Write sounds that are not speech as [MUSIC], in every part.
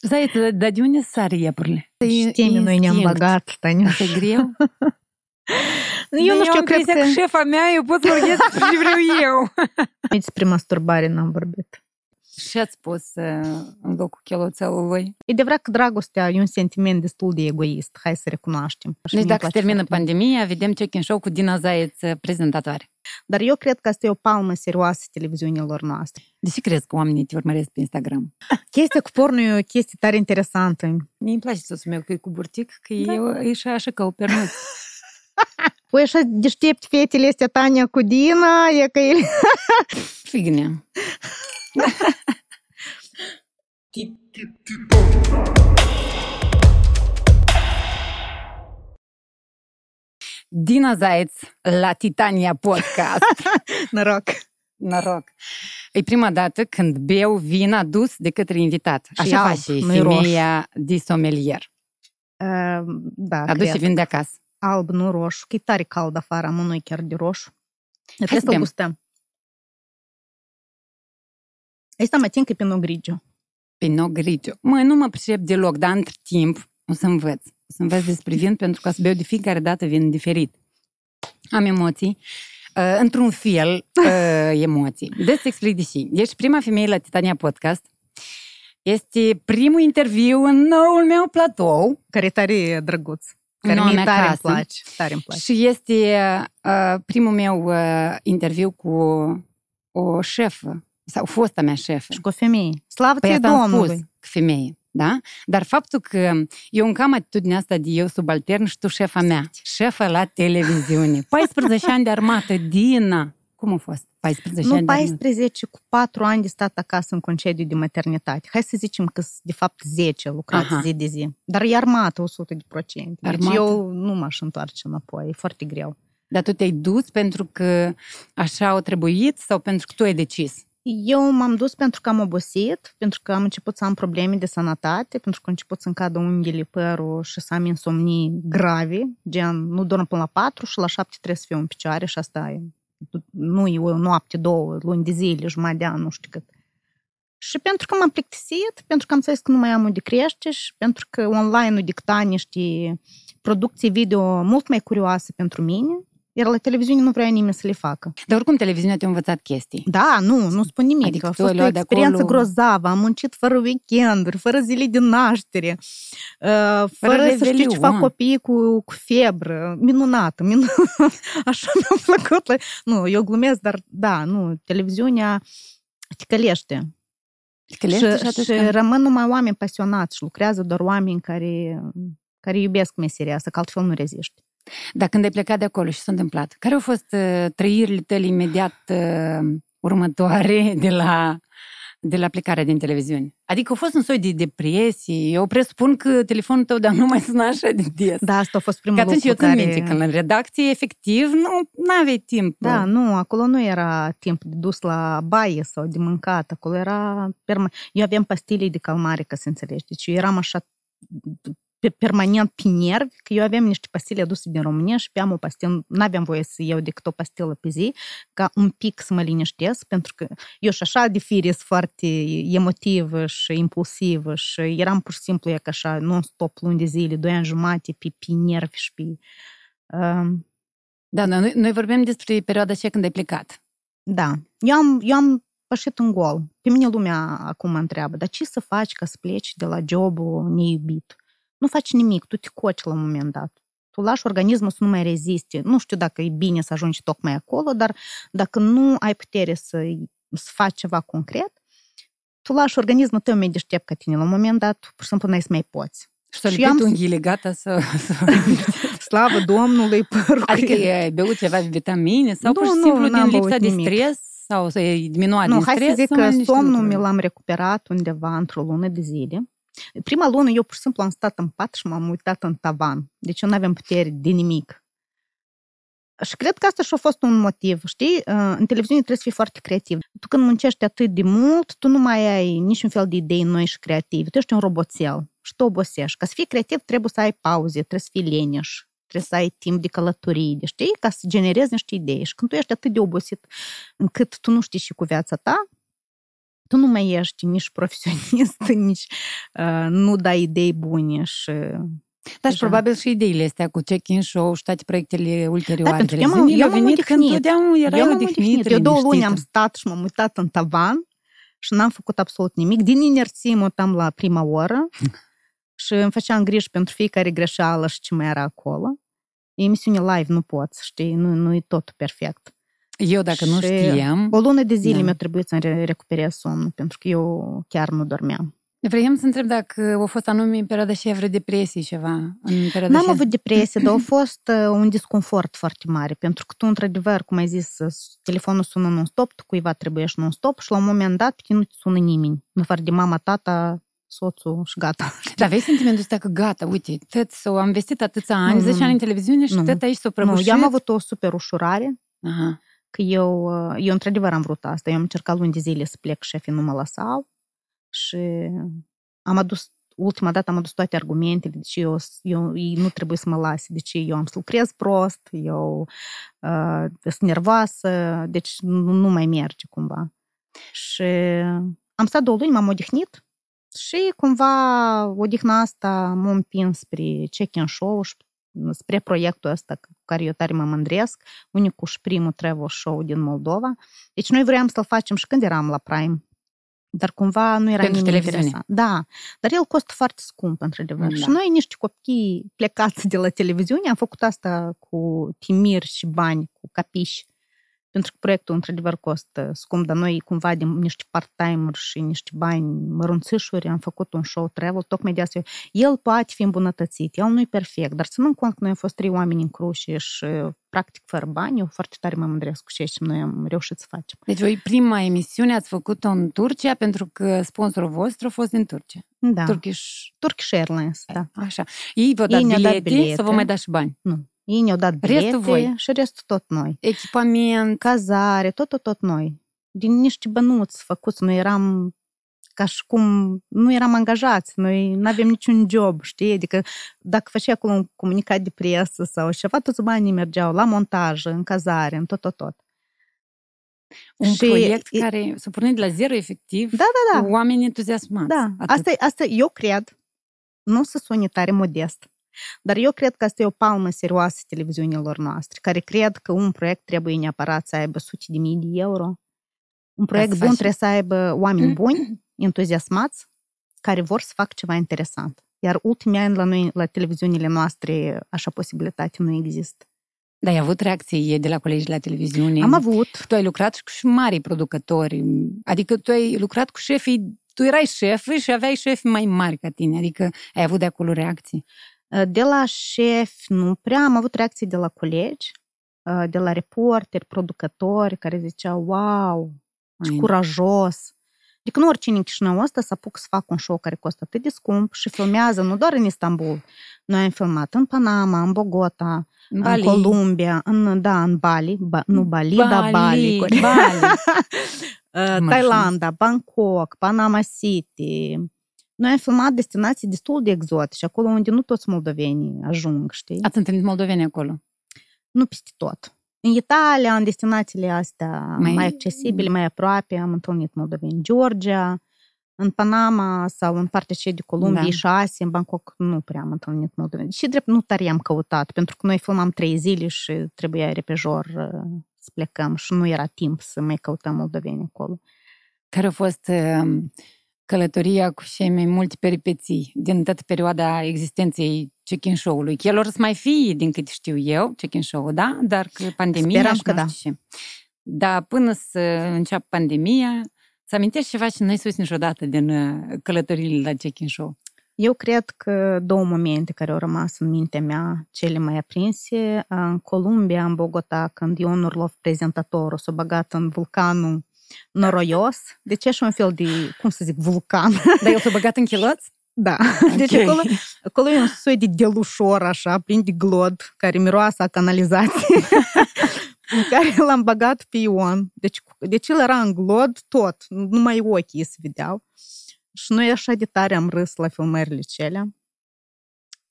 Zaiță, dar de unde sar iepurile? Știm, noi ne-am băgat, Tania. Asta e greu? Eu nu știu, cred că... că șefa mea, eu pot Și ați spus uh, în locul cheloțelului? E adevărat că dragostea e un sentiment destul de egoist, hai să recunoaștem. Deci dacă se termină pandemia, vedem check show cu Dina Zaeț prezentatoare. Dar eu cred că asta e o palmă serioasă televiziunilor noastre. De ce crezi că oamenii te urmăresc pe Instagram? Chestia cu porno e o chestie tare interesantă. Mie îmi place soțul meu că e cu burtic, că da. eu e și așa ca o pernuț. Păi așa deștept fetele astea Tania cu Dina, e că el... Fignia. Dina Zaeț la Titania Podcast. [LAUGHS] Noroc! Noroc! E prima dată când beau vin adus de către invitat. Și Așa alb, face nu-i femeia de somelier. Uh, da, Adus și cred. vin de acasă. Alb, nu roșu, că e tare cald afară, mă, nu chiar de roșu. Trebuie să să-l bem. gustăm. Asta mă că e Pinot Grigio. Pinot Grigio. Mă, nu mă pricep deloc, dar între timp o să învăț. O să învăț despre vin pentru că o să beau de fiecare dată vin diferit. Am emoții. Uh, într-un fel, uh, emoții. De să explic de ce. Ești prima femeie la Titania Podcast. Este primul interviu în noul meu platou Care e tare drăguț. Care Noua mie mea tare îmi casă. place. Tare îmi place. și este uh, primul meu uh, interviu cu o șefă sau fosta mea șefă. Și cu o femeie. Slavă Păi ție asta am spus, Domnului! că femeie, da? Dar faptul că eu încă am atitudinea asta de eu subaltern și tu șefa mea. Șefa la televiziune. [LAUGHS] 14 ani de armată, Dina. Cum a fost? 14 Nu ani de armată. 14, cu 4 ani de stat acasă în concediu de maternitate. Hai să zicem că sunt, de fapt 10 lucrați Aha. zi de zi. Dar e armată 100 de procente. Deci Armată? eu nu m-aș întoarce înapoi. E foarte greu. Dar tu te-ai dus pentru că așa au trebuit sau pentru că tu ai decis? Eu m-am dus pentru că am obosit, pentru că am început să am probleme de sănătate, pentru că am început să-mi cadă unghiile, părul și să am insomnii grave, gen nu dorm până la 4 și la 7 trebuie să fiu în picioare și asta e. Nu e o noapte, două, luni de zile, jumătate de an, nu știu cât. Și pentru că m-am plictisit, pentru că am înțeles că nu mai am unde crește și pentru că online-ul dicta niște producții video mult mai curioase pentru mine, iar la televiziune nu vrea nimeni să le facă. Dar oricum televiziunea te-a învățat chestii. Da, nu, nu spun nimic. Adică Adică tu a ai fost o luat de experiență acolo- grozavă. Am muncit fără weekenduri, fără zile de naștere, uh, fără, să știu ce revelion. fac copiii cu, cu febră. Minunată, minunată. [LAUGHS] Așa mi-a plăcut. la- Nu, eu glumesc, dar da, nu, televiziunea te călește. Că le și, și, atunci și când- rămân numai oameni pasionați și lucrează doar oameni care, care iubesc meseria asta, că altfel nu reziști. Dar când ai plecat de acolo și s-a întâmplat, care au fost uh, trăirile tale imediat uh, următoare [LAUGHS] de la, de la plecarea din televiziune? Adică a fost un soi de depresie. Eu presupun că telefonul tău dar nu mai suna așa de des. Da, asta a fost Că primul atunci eu lucru țin care... minte, când în redacție, efectiv, nu aveai timp. Da, nu, acolo nu era timp de dus la baie sau de mâncat, acolo era... Perma... Eu aveam pastile de calmare, ca să înțelegi. Deci eu eram așa pe permanent pe nervi, că eu aveam niște pastile aduse din România și beam o pastilă, nu aveam voie să iau decât o pastilă pe zi, ca un pic să mă liniștesc, pentru că eu și așa de fire sunt foarte emotivă și impulsivă și eram pur și simplu e ca așa non-stop luni de zile, doi ani jumate pe, pe nervi și pe... Uh, Da, da, noi, noi vorbim despre perioada aceea când ai plecat. Da. Eu am, eu am pășit în gol. Pe mine lumea acum mă întreabă, dar ce să faci ca să pleci de la jobul neiubit? Nu faci nimic, tu te coci la un moment dat. Tu lași organismul să nu mai reziste. Nu știu dacă e bine să ajungi tocmai acolo, dar dacă nu ai putere să, să faci ceva concret, tu lași organismul tău mai deștept ca tine. La un moment dat, pur și simplu, n-ai să mai poți. Și s-au Și lipit am- unghiile, gata să... să... Slavă Domnului, părul adică ai beut ceva de vitamine sau Nu, pur și nu, simplu n-am din lipsa băut de nimic. stres sau să diminua Nu, din hai stres? să zic sau mai că niște somnul lucruri? mi l-am recuperat undeva într-o lună de zile. Prima lună eu pur și simplu am stat în pat și m-am uitat în tavan. Deci eu nu aveam putere de nimic. Și cred că asta și-a fost un motiv, știi? Uh, În televiziune trebuie să fii foarte creativ. Tu când muncești atât de mult, tu nu mai ai niciun fel de idei noi și creative. Tu ești un roboțel și tu obosești. Ca să fii creativ trebuie să ai pauze, trebuie să fii leneș, trebuie să ai timp de călătorie, de, știi? Ca să generezi niște idei. Și când tu ești atât de obosit încât tu nu știi și cu viața ta, tu nu mai ești nici profesionist, nici uh, nu dai idei bune și dar și probabil și ideile astea cu check-in show și toate proiectele ulterioare. Da, pentru că eu m-am, eu m-am venit când totdeauna era eu odihnit. Eu două luni am stat și m-am uitat în tavan și n-am făcut absolut nimic. Din inerție mă uitam la prima oră și îmi făceam griji pentru fiecare greșeală și ce mai era acolo. Emisiune live nu poți, știi, nu, nu e tot perfect. Eu, dacă și nu știam... O lună de zile da. mi-a trebuit să recuperez somnul, pentru că eu chiar nu dormeam. Vreau să întreb dacă au fost anume în perioada și vreo depresie ceva. În perioada N-am avut depresie, dar a [CLEARS THROAT] fost uh, un disconfort foarte mare, pentru că tu, într-adevăr, cum ai zis, telefonul sună non-stop, tu cuiva trebuie și non-stop și la un moment dat pe tine nu te sună nimeni, în afară de mama, tata, soțul și gata. Dar aveai sentimentul ăsta că gata, uite, tot s-au investit atâția ani, 10 ani în televiziune și nu. tot aici s-au prăbușit? Nu, eu am avut o super ușurare, Aha. Că eu, uh, eu într-adevăr am vrut asta. Eu am încercat luni de zile să plec, șefii nu mă lăsau și am adus ultima dată am adus toate argumentele de ce eu, eu, ei nu trebuie să mă lase, de ce eu am să lucrez prost, eu uh, sunt nervoasă, deci nu, nu mai merge cumva. Și am stat două luni, m-am odihnit și cumva odihna asta m-a împins spre check-in show și spre proiectul ăsta cu care eu tare mă mândresc, unicul și primul travel show din Moldova. Deci noi vreau să-l facem și când eram la Prime dar cumva nu era Pentru nimeni interesant. Da, dar el costă foarte scump, într-adevăr. Da. Și noi, niște copii plecați de la televiziune, am făcut asta cu timir și bani, cu capiși pentru că proiectul într-adevăr costă scump, dar noi cumva din niște part-time-uri și niște bani mărunțișuri am făcut un show travel, tocmai de asta el poate fi îmbunătățit, el nu e perfect, dar ținând cont că noi am fost trei oameni în cruce și practic fără bani, eu foarte tare mă mândresc cu ceea ce noi am reușit să facem. Deci voi prima emisiune ați făcut-o în Turcia pentru că sponsorul vostru a fost din Turcia. Da. Turkish, Turkish Airlines, da. Așa. Ei vă dat bilete, dat bilete să vă mai dați și bani. Nu. Ei ne-au dat bilete restul voi. și restul tot noi. Echipament. Cazare, tot, tot, tot noi. Din niște bănuți făcuți, noi eram ca și cum nu eram angajați, noi nu avem niciun job, știi? Adică dacă făceai acolo un comunicat de presă sau ceva, toți banii mergeau la montaj, în cazare, în tot, tot, tot. Un și proiect e, care s-a pornit de la zero, efectiv, da, da, da. cu oameni entuziasmați. Da, asta, asta eu cred, nu să sune tare modest, dar eu cred că asta e o palmă serioasă televiziunilor noastre, care cred că un proiect trebuie neapărat să aibă sute de mii de euro. Un proiect bun trebuie să aibă oameni buni, entuziasmați, care vor să facă ceva interesant. Iar ultimii ani la noi, la televiziunile noastre, așa posibilitate nu există. Dar ai avut reacții de la colegi la televiziune? Am avut. Tu ai lucrat și cu mari producători. Adică tu ai lucrat cu șefii, tu erai șef și aveai șefi mai mari ca tine. Adică ai avut de acolo reacții? De la șef, nu prea am avut reacții de la colegi, de la reporteri, producători, care ziceau, wow, ce curajos. Adică nu oricine în Chișinău ăsta să apuc să fac un show care costă atât de scump și filmează nu doar în Istanbul. Noi am filmat în Panama, în Bogota, Bali. în Columbia, în, da, în Bali, ba, nu Bali, Bali, dar Bali. Bali. Thailanda, Bangkok, Panama City, noi am filmat destinații destul de exotice, acolo unde nu toți moldovenii ajung, știi? Ați întâlnit moldoveni acolo? Nu peste tot. În Italia, în destinațiile astea mai, mai accesibile, mai aproape, am întâlnit moldoveni. Georgia, în Panama sau în partea cea de Columbia da. și Asia, în Bangkok, nu prea am întâlnit moldoveni. Și drept nu tare am căutat, pentru că noi filmam trei zile și trebuia repejor să plecăm și nu era timp să mai căutăm moldoveni acolo. Care a fost uh, călătoria cu cei mai multe peripeții din toată perioada existenței check-in show-ului. El or să mai fie, din câte știu eu, check-in show da? Dar că pandemia Speram că da. Ce. Dar până să înceapă pandemia, să amintești ceva și n-ai sus niciodată din uh, călătoriile la check-in show? Eu cred că două momente care au rămas în mintea mea, cele mai aprinse, în Columbia, în Bogota, când Ion Urlov, prezentatorul, s-a băgat în vulcanul noroios. Deci e și un fel de, cum să zic, vulcan. Dar el s-a băgat în chiloți? [LAUGHS] Da. Okay. Deci acolo, acolo e un soi de delușor, așa, plin de glod, care miroase a canalizație, [LAUGHS] în care l-am băgat pe Ion. Deci, deci el era în glod tot, numai ochii se vedeau. Și noi așa de tare am râs la filmările cele.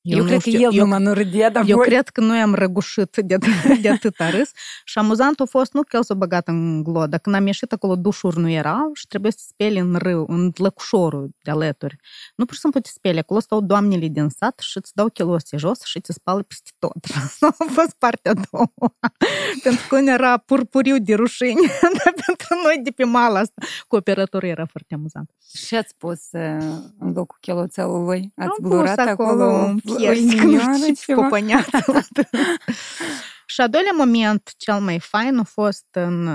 Eu, eu cred că el eu, numai nu râdea, dar Eu voi... cred că noi am răgușit de, de atâta râs și amuzant a fost nu că el s-a băgat în glodă. Când am ieșit acolo, dușuri nu erau și trebuie să speli în râu, în lăcușorul de alături. Nu pur și simplu te speli. Acolo stau doamnele din sat și îți dau chiloții jos și te spală peste tot. a fost partea a doua. pentru că era purpuriu de rușine. dar pentru noi de pe mal asta, cooperatorul era foarte amuzant. Și ați pus uh, în locul chiloțelului? Ați Am blurat pus acolo un pies, că nu știu ce popăneat. Și a doilea moment, cel mai fain, a fost în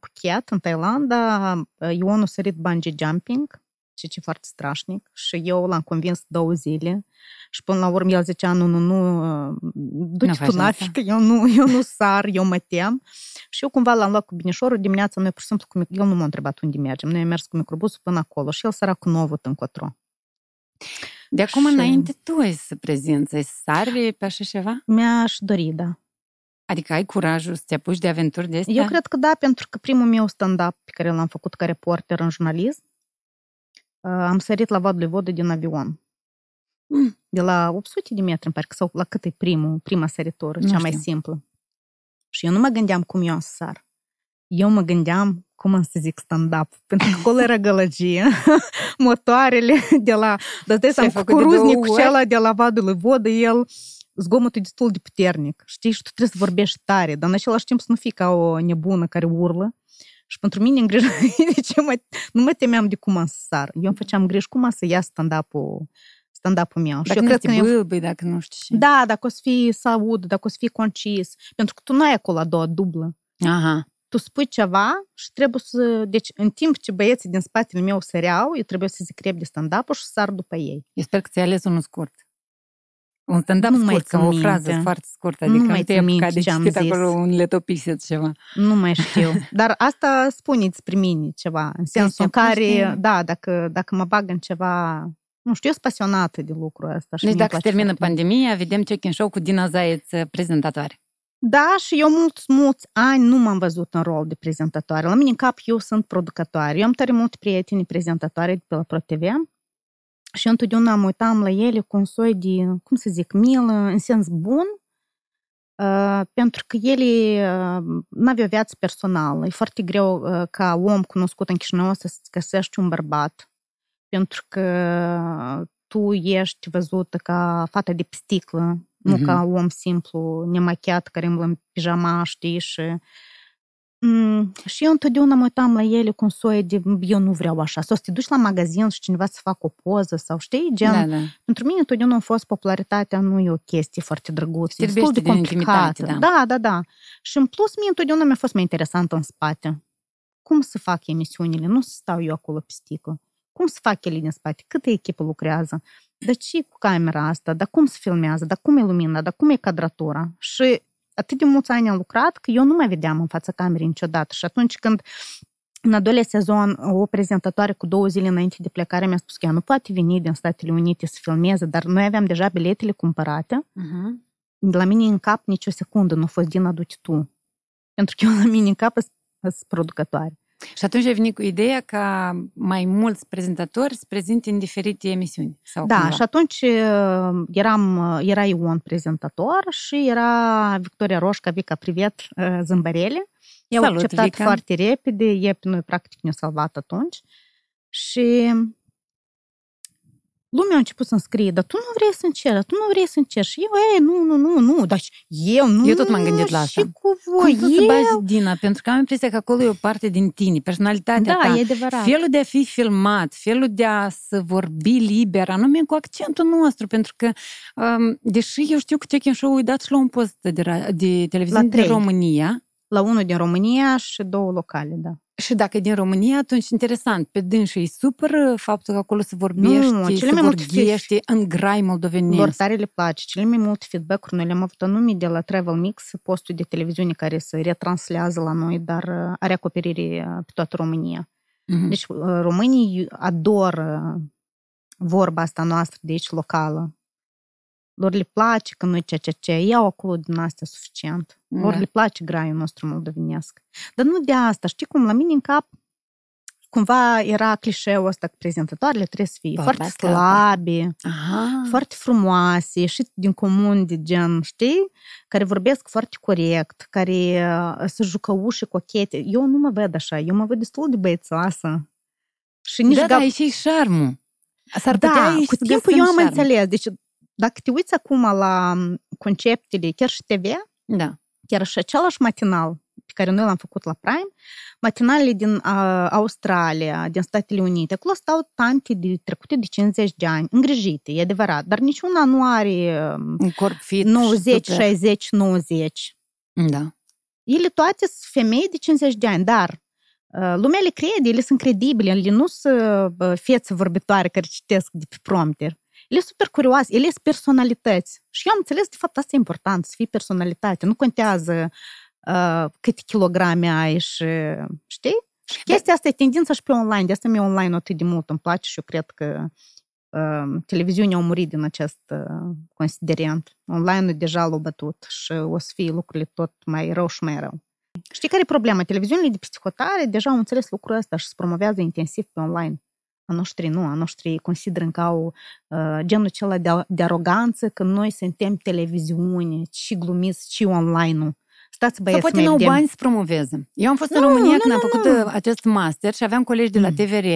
Phuket, în Thailanda. Ion a sărit bungee jumping, ceea ce e foarte strașnic. Și eu l-am convins două zile. Și până la urmă el zicea, nu, nu, nu, du-te tu nafic, eu nu, eu nu sar, eu mă tem. Și eu cumva l-am luat cu binișorul dimineața, noi pur și simplu, cu, el nu m-a întrebat unde mergem. Noi am mers cu microbusul până acolo și el săra cu novut încotro. De acum și... înainte tu ai să prezinți, ai să sarvi pe așa ceva? Mi-aș dori, da. Adică ai curajul să te apuci de aventuri de astea? Eu cred că da, pentru că primul meu stand-up pe care l-am făcut ca reporter în jurnalism, am sărit la vadul vodă din avion. Mm. De la 800 de metri, parcă, sau la cât e primul, prima săritură, cea mai simplă. Și eu nu mă gândeam cum eu o să sar. Eu mă gândeam cum am să zic stand-up, [LAUGHS] pentru că acolo era gălăgie, [LAUGHS] motoarele de la, dar dai seama, curuznic cu cela de la vadul vodă, el, zgomotul destul de puternic, știi, și tu trebuie să vorbești tare, dar în același timp să nu fii ca o nebună care urlă. Și pentru mine îngrijă, [LAUGHS] de ce mă, nu mă temeam de cum am să sar. Eu îmi făceam griji cum am să ia stand-up-ul stand-up-ul meu. Dacă și eu cred că bâlbâi, dacă nu știu ce. Da, dacă o să fii să aud, dacă o să fii concis. Pentru că tu nu ai acolo a doua dublă. Aha tu spui ceva și trebuie să... Deci, în timp ce băieții din spatele meu săreau, eu trebuie să zic de stand-up și să sar după ei. Eu sper că ți-ai ales unul scurt. Un stand-up nu scurt, sau o frază minte. foarte scurtă. Adică nu mai țin minte de ce am acolo un letopiset ceva. Nu mai [LAUGHS] știu. Dar asta spuneți spre mine ceva. În sensul în care, da, dacă, dacă mă bag în ceva nu știu, eu sunt pasionată de lucrul ăsta. deci dacă se termină pandemia, vedem check-in show cu Dina Zaeț prezentatoare. Da, și eu mulți, mulți ani nu m-am văzut în rol de prezentatoare. La mine în cap eu sunt producătoare. Eu am tare multe prieteni prezentatoare de pe la ProTV și eu întotdeauna mă uitam la ele cu un soi de, cum să zic, milă, în sens bun, uh, pentru că ele uh, nu aveau viață personală. E foarte greu uh, ca om cunoscut în Chișinău să găsești un bărbat, pentru că tu ești văzută ca fata de sticlă, nu uh-huh. ca om simplu, nemachiat, care îmblă în pijama, știi, și... Mm, și eu întotdeauna mă uitam la ele cu un soi de eu nu vreau așa. Sau să te duci la magazin și cineva să facă o poză sau știi, gen... Da, da. Pentru mine întotdeauna a fost popularitatea nu e o chestie foarte drăguță, e destul de complicată. Da. da, da, da. Și în plus mie întotdeauna mi-a fost mai interesant în spate. Cum să fac emisiunile? Nu să stau eu acolo pe sticlă. Cum să fac ele din spate? Câtă echipă lucrează? Dar ce cu camera asta? Dar cum se filmează? Dar cum e lumina? Dar cum e cadratura? Și atât de mulți ani am lucrat că eu nu mai vedeam în fața camerei niciodată. Și atunci când în al doilea sezon, o prezentatoare cu două zile înainte de plecare mi-a spus că ea nu poate veni din Statele Unite să filmeze, dar noi aveam deja biletele cumpărate. Uh-huh. La mine în cap nicio secundă nu a fost din adu tu. Pentru că eu la mine în cap sunt producătoare. Și atunci ai venit cu ideea ca mai mulți prezentatori să prezinte în diferite emisiuni. Sau da, cumva. și atunci uh, eram, uh, era Ion prezentator și era Victoria Roșca, Vica Privet, uh, Zâmbărele. I-au Salut, acceptat Vica. foarte repede, e pe noi practic ne-a salvat atunci. Și lumea a început să-mi scrie, dar tu nu vrei să încerci, tu nu vrei să încerci. Și eu, ei, nu, nu, nu, nu, dar eu nu. Eu tot m-am gândit la asta. Și cu voi, Cum să bagi Dina? Pentru că am impresia că acolo e o parte din tine, personalitatea da, ta. e adevărat. Felul de a fi filmat, felul de a să vorbi liber, anume cu accentul nostru, pentru că, um, deși eu știu că Check-in Show-ul dat și la un post de, ra- de televiziune La din trei. România, La unul din România și două locale, da. Și dacă e din România, atunci interesant. Pe dânsul e super uh, faptul că acolo se vorbește, Nu, cele se mai multe vorbește în grai Lor moldovenesc. tare le place. Cele mai multe feedback-uri noi le-am avut anume de la Travel Mix, postul de televiziune care se retranslează la noi, dar uh, are acoperire uh, pe toată România. Mhm. Deci uh, românii adoră vorba asta noastră de aici locală. Lor le place că noi ceea ce ce iau acolo din astea suficient. Lor Da. le place graiul nostru moldovenesc. Dar nu de asta. Știi cum? La mine în cap cumva era clișeul ăsta că prezentatoarele trebuie să fie foarte Vorbesc slabe, Aha. foarte frumoase, și din comun de gen, știi? Care vorbesc foarte corect, care uh, să jucă uși cochete. Eu nu mă văd așa, eu mă văd destul de băiețoasă. Și nici da, gap- da, e și șarmul. S-ar putea da, aici cu să timpul găsim eu am șarm. înțeles. Deci, dacă te uiți acum la conceptele, chiar și TV, Da. chiar și același matinal pe care noi l-am făcut la Prime, matinalele din uh, Australia, din Statele Unite, acolo stau tante de trecute de 50 de ani, îngrijite, e adevărat, dar niciuna nu are uh, Un corp fit 90, super. 60, 90. Da. Ele toate sunt femei de 50 de ani, dar uh, lumea le crede, ele sunt credibile, ele nu sunt uh, fețe vorbitoare care citesc de pe prompter. Ele sunt super curioase, ele sunt personalități. Și eu am înțeles, de fapt, asta e important, să fii personalitate. Nu contează uh, câte kilograme ai și, știi? Și chestia asta e tendința și pe online. De asta mi-e online atât de mult îmi place și eu cred că uh, televiziunea a murit din acest uh, considerent. Online-ul deja l-a bătut și o să fie lucrurile tot mai rău și mai rău. Știi care e problema? Televiziunile de psihotare deja au înțeles lucrul ăsta și se promovează intensiv pe online. A noștri nu, a noștri consideră că au uh, genul acela de, de aroganță că noi suntem televiziune, și glumiți, și online-ul. Stați Sau băieți, poate mai n-au vedem. bani să promoveze. Eu am fost în Nu, România nu, când am nu, făcut nu. uh, acest master și aveam colegi de la Mm. TVR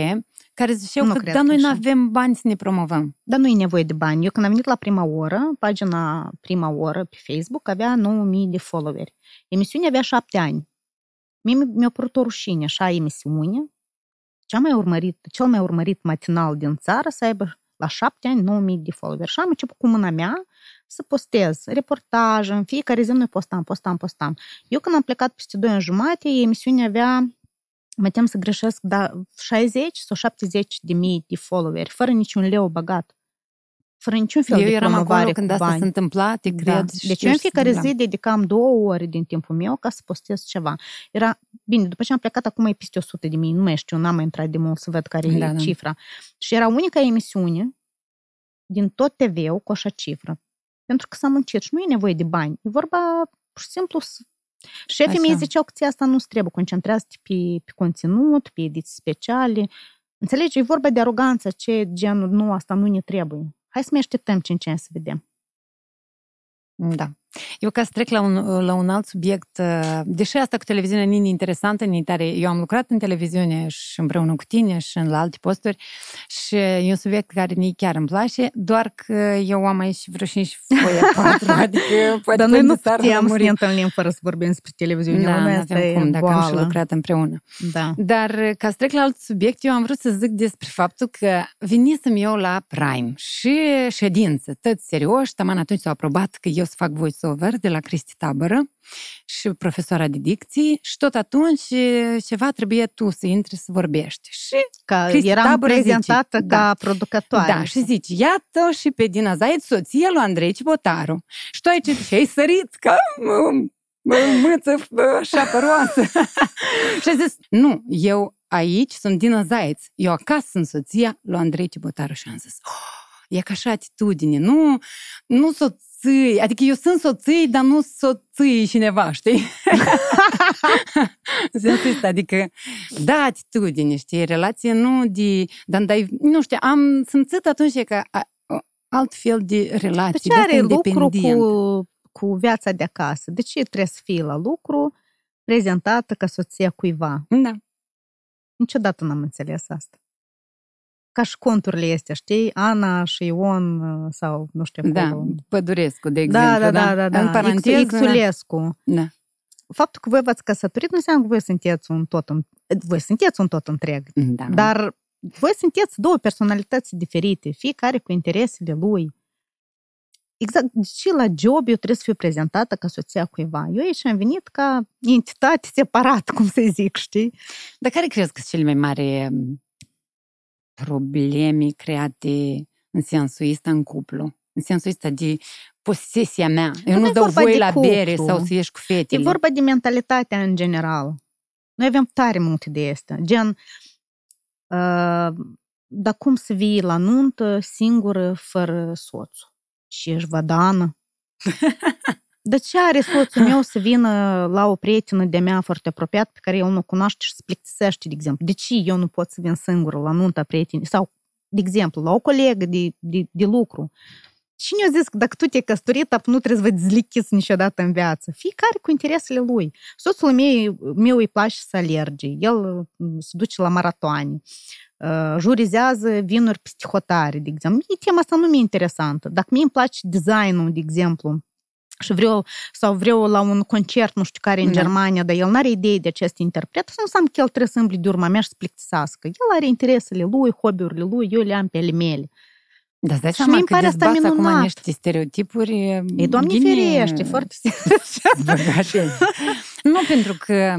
care ziceau Nu că cred da, noi așa. nu avem bani să ne promovăm. Dar nu e nevoie de bani. Eu când am venit la prima oră, pagina prima oră pe Facebook avea 9000 de followeri. Emisiunea avea șapte ani. Mie mi- mi-a părut o rușine, așa emisiune, cea mai urmărit, cel mai urmărit matinal din țară să aibă la șapte ani 9000 de followeri. Și am început cu mâna mea să postez reportaje, în fiecare zi noi postam, postam, postam. Eu când am plecat peste 2 ani jumate, emisiunea avea mă tem să greșesc, dar 60 sau 70 de mii de followeri, fără niciun leu băgat. Fără niciun fel Eu de eram promovare acolo când cu asta bani. se întâmpla, te Da. cred. Deci știu eu în ce se fiecare întâmpla. zi dedicam două ore din timpul meu ca să postez ceva. Era, bine, după ce am plecat acum e peste 100 de mii, nu mai știu, n-am mai intrat de mult să văd care Da, e da. cifra. Și era unica emisiune din tot TV-ul cu așa cifră. Pentru că s-a muncit și nu e nevoie de bani. E vorba pur și simplu să Șefii mei Așa. ziceau că ție asta nu trebuie, concentrează-te pe, pe conținut, pe ediții speciale. Înțelegi? E vorba de aroganță, ce genul, nu, asta nu ne trebuie. Hai să mai așteptăm 5 ani să vedem. Da. Eu ca să trec la un, la un alt subiect, uh, deși asta cu televiziunea nu e interesantă, ni tare, eu am lucrat în televiziune și împreună cu tine și în la alte posturi și e un subiect care mie chiar îmi place, doar că eu am aici vreo 5 foie [LAUGHS] 4, adică poate Dar noi până nu seara putem să lămurim. ne întâlnim fără să vorbim despre televiziune. Da, La noi nu asta avem e cum, dacă am și boală. lucrat împreună. Da. Dar ca să trec la alt subiect, eu am vrut să zic despre faptul că venisem eu la Prime și ședință, tot serios, taman atunci s-au aprobat că eu să fac voice-over de la Cristi Tabără și profesoara de dicții și tot atunci e, ceva trebuie tu să intri să vorbești. Și Ca Cristi eram Tabără zice, prezentată da. ca producătoare. da, și zici, iată și pe Dina Zait, soția lui Andrei Cibotaru. Și tu aici și ai sărit ca mă, mă, mâță bă, așa păroasă. [LAUGHS] și ai zis, nu, eu aici sunt Dina Zaiț, eu acasă sunt soția lui Andrei Cibotaru. Și am zis, oh, e ca așa atitudine, nu, nu soții, adică eu sunt soții, dar nu soții cineva, știi? [LAUGHS] În sensul ăsta, adică, da, atitudine, știi, relație nu de, dar, dar nu știu, am simțit atunci că a, a- alt fel de relație, De ce de are asta lucru independent. cu, cu viața de acasă? De ce trebuie să fie la lucru prezentată ca soția cuiva? Da. Niciodată n-am înțeles asta. Ca și conturile astea, știi? Ana și Ion uh, sau nu știu Da, acolo. Pădurescu, de da, exemplu. da, da, da, da. În paranteză, Ixulescu. da. Faptul că voi v-ați căsătorit nu înseamnă că voi sunteți un tot, în, voi sunteți un tot întreg. da. Dar voi sunteți două personalități diferite, fiecare cu interesele lui. Exact, și la job eu trebuie să fiu prezentată ca soția cuiva. Eu aici am venit ca entitate separată, [LAUGHS] cum să zic, știi? Dar care crezi că sunt cele mai mari um, probleme create în sensul ăsta în cuplu? În sensul ăsta de posesia mea. Eu Nu nu e dau vorba voie de la cuplu. bere sau să ieși cu E fetele. vorba de mentalitatea în general. Noi avem tare multe de astea. Gen, uh, dar cum să vii la nuntă singură, fără soțul? Și ești vadană? [LAUGHS] De ce are soțul meu să vină la o prietenă de-a mea foarte apropiat pe care el nu cunoaște și să plictisește, de exemplu? De ce eu nu pot să vin singură la nunta prietenii? Sau, de exemplu, la o colegă de, de, de lucru. Cine a zis că dacă tu te-ai căsătorit, nu trebuie să vă dezlichiți niciodată în viață? Fiecare cu interesele lui. Soțul meu, meu îi place să alerge. El se duce la maratoane. Jurizează vinuri psihotare, de exemplu. E tema asta nu mi-e interesantă. Dacă mie îmi place designul, de exemplu, și vreau, sau vreau la un concert, nu știu care, în da. Germania, dar el nu are idee de acest interpret, nu înseamnă că el trebuie să îmbli de urma mea și să plictisească. El are interesele lui, hobby-urile lui, eu le am pe ale mele. Da, stai seama că pare asta minunat. acum niște stereotipuri E, Doamne bine... ferește, foarte [LAUGHS] [LAUGHS] Nu, pentru că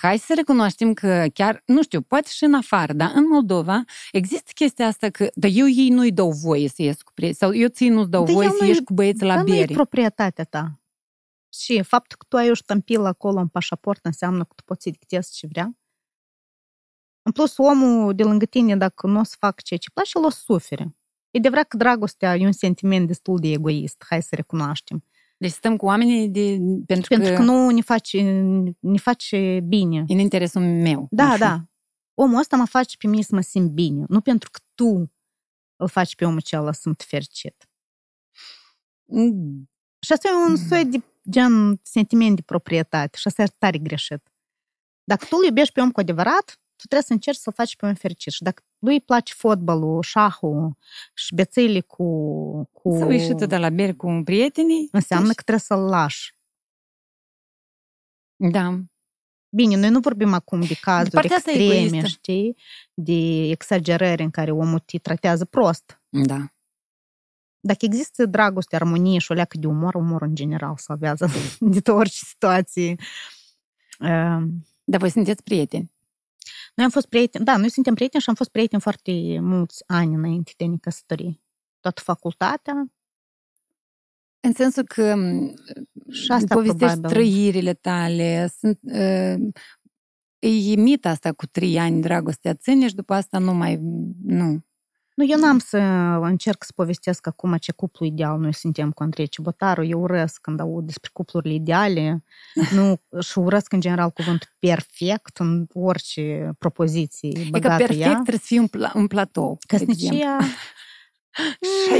hai să recunoaștem că chiar, nu știu, poate și în afară, dar în Moldova există chestia asta că, dar eu ei nu-i dau voie să ies cu prieteni, sau eu ții nu-ți dau da voie să ieși cu băieți la beri. nu e proprietatea ta. Și faptul că tu ai o ștampilă acolo în pașaport înseamnă că tu poți să dictezi ce vrea. În plus, omul de lângă tine, dacă nu o să facă ceea ce place, el o să sufere. E adevărat că dragostea e un sentiment destul de egoist, hai să recunoaștem. Deci stăm cu oamenii de, pentru, pentru că, că nu ne face, ne face bine. În interesul meu. Da, da. Omul ăsta mă face pe mine să mă simt bine. Nu pentru că tu îl faci pe omul acela să mă fericit. Mm. Și asta e un mm. soi de gen sentiment de proprietate și asta e tare greșit. Dacă tu îl iubești pe om cu adevărat, tu trebuie să încerci să-l faci pe un fericit. Și dacă lui îi place fotbalul, șahul și bețele cu... cu... Sau ieși de la beri cu prietenii. Înseamnă deci... că trebuie să-l lași. Da. Bine, noi nu vorbim acum de cazuri de extreme, știi? De exagerări în care omul te tratează prost. Da. Dacă există dragoste, armonie și o leacă de umor, umor în general salvează de orice situație. Dar voi sunteți prieteni. Noi am fost prieteni, da, noi suntem prieteni și am fost prieteni foarte mulți ani înainte de ne căsători. Toată facultatea. În sensul că și asta povestești probabil. trăirile tale, sunt, uh, e mit asta cu trei ani dragostea ține și după asta nu mai, nu. Nu, eu n-am să încerc să povestesc acum ce cuplu ideal noi suntem cu Andrei Cibotaru. Eu urăsc când aud despre cuplurile ideale nu, și urăsc în general cuvântul perfect în orice propoziție băgată E că perfect ea. trebuie să fie un, pla- un platou. Căsnicia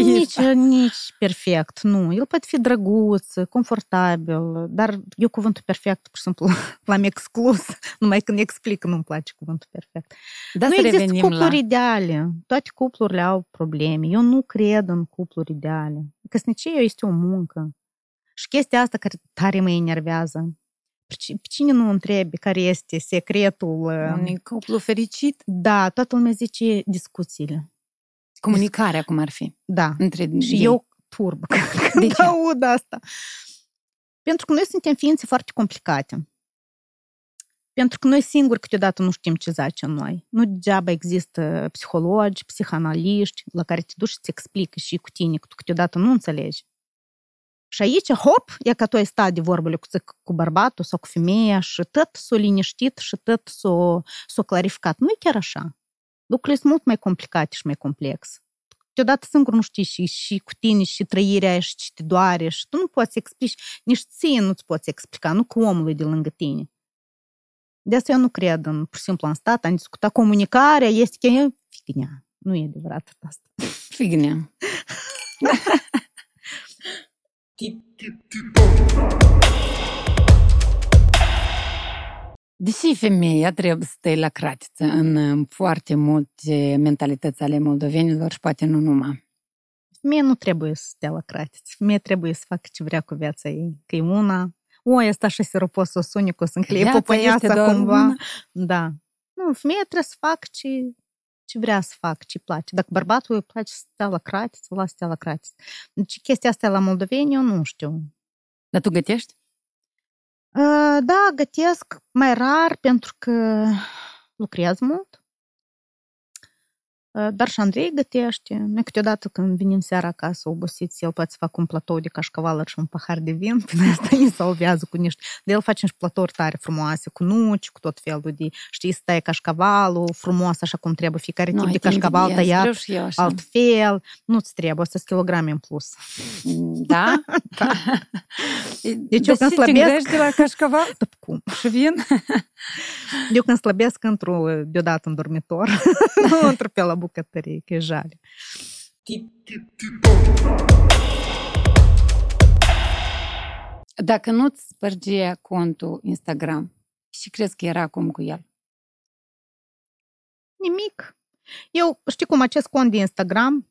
nici, nici perfect, nu. El poate fi drăguț, confortabil, dar eu cuvântul perfect, pur și simplu, l-am exclus, numai când explic nu-mi place cuvântul perfect. Da, nu există cupluri la... ideale. Toate cuplurile au probleme. Eu nu cred în cupluri ideale. Căsnicia este o muncă. Și chestia asta care tare mă enervează. Pe cine nu întrebi care este secretul? Unui cuplu fericit? Da, toată lumea zice discuțiile Comunicarea, cum ar fi. Da. Între și ei. eu turb [LAUGHS] când de ce? aud asta. Pentru că noi suntem ființe foarte complicate. Pentru că noi singuri câteodată nu știm ce zace în noi. Nu degeaba există psihologi, psihanaliști la care te duci să-ți explică și cu tine, că tu câteodată nu înțelegi. Și aici, hop, e că tu ai stat de vorbă cu, cu bărbatul sau cu femeia și tot s-o liniștit și tot s-o, s-o clarificat. Nu e chiar așa lucrurile sunt mult mai complicate și mai complex. Câteodată singur nu știi și, și cu tine și trăirea și ce te doare și tu nu poți explici, nici ție nu-ți poți explica, nu cu omului de lângă tine. De asta eu nu cred în, pur și simplu, am stat, am discutat comunicarea, este că fignia. Nu e adevărat asta. Fignia. Deși femeia trebuie să stai la cratiță în foarte multe mentalități ale moldovenilor și poate nu numai. Femeia nu trebuie să stea la cratiță. Femeia trebuie să facă ce vrea cu viața ei. Că e una... O, asta și siropos o suni cu să încleie popăiața cumva. Una. Da. Nu, femeia trebuie să facă ce, ce vrea să facă, ce place. Dacă bărbatul îi place să stea la cratiță, la stea la cratiță. Deci chestia asta la moldoveni, eu nu știu. Dar tu gătești? Da, gătesc mai rar pentru că lucrez mult. Uh, dar și Andrei gătește. Noi câteodată când venim seara acasă obosiți, el poate să facă un platou de cașcaval și un pahar de vin, până asta ne salvează cu niște... De el face niște platouri tare frumoase, cu nuci, cu tot felul de... Știi, stai cașcavalul frumos, așa cum trebuie, fiecare tip de cașcaval tăiat altfel. Nu-ți trebuie, să kilograme în plus. Da? da. Deci eu când slăbesc... de la cașcaval? Cum? Și vin? Eu când slăbesc, într-o deodată în dormitor, într-o pe la bucătărie, că e jale. Dacă nu-ți spărgea contul Instagram, și crezi că era acum cu el? Nimic. Eu, știi cum, acest cont de Instagram,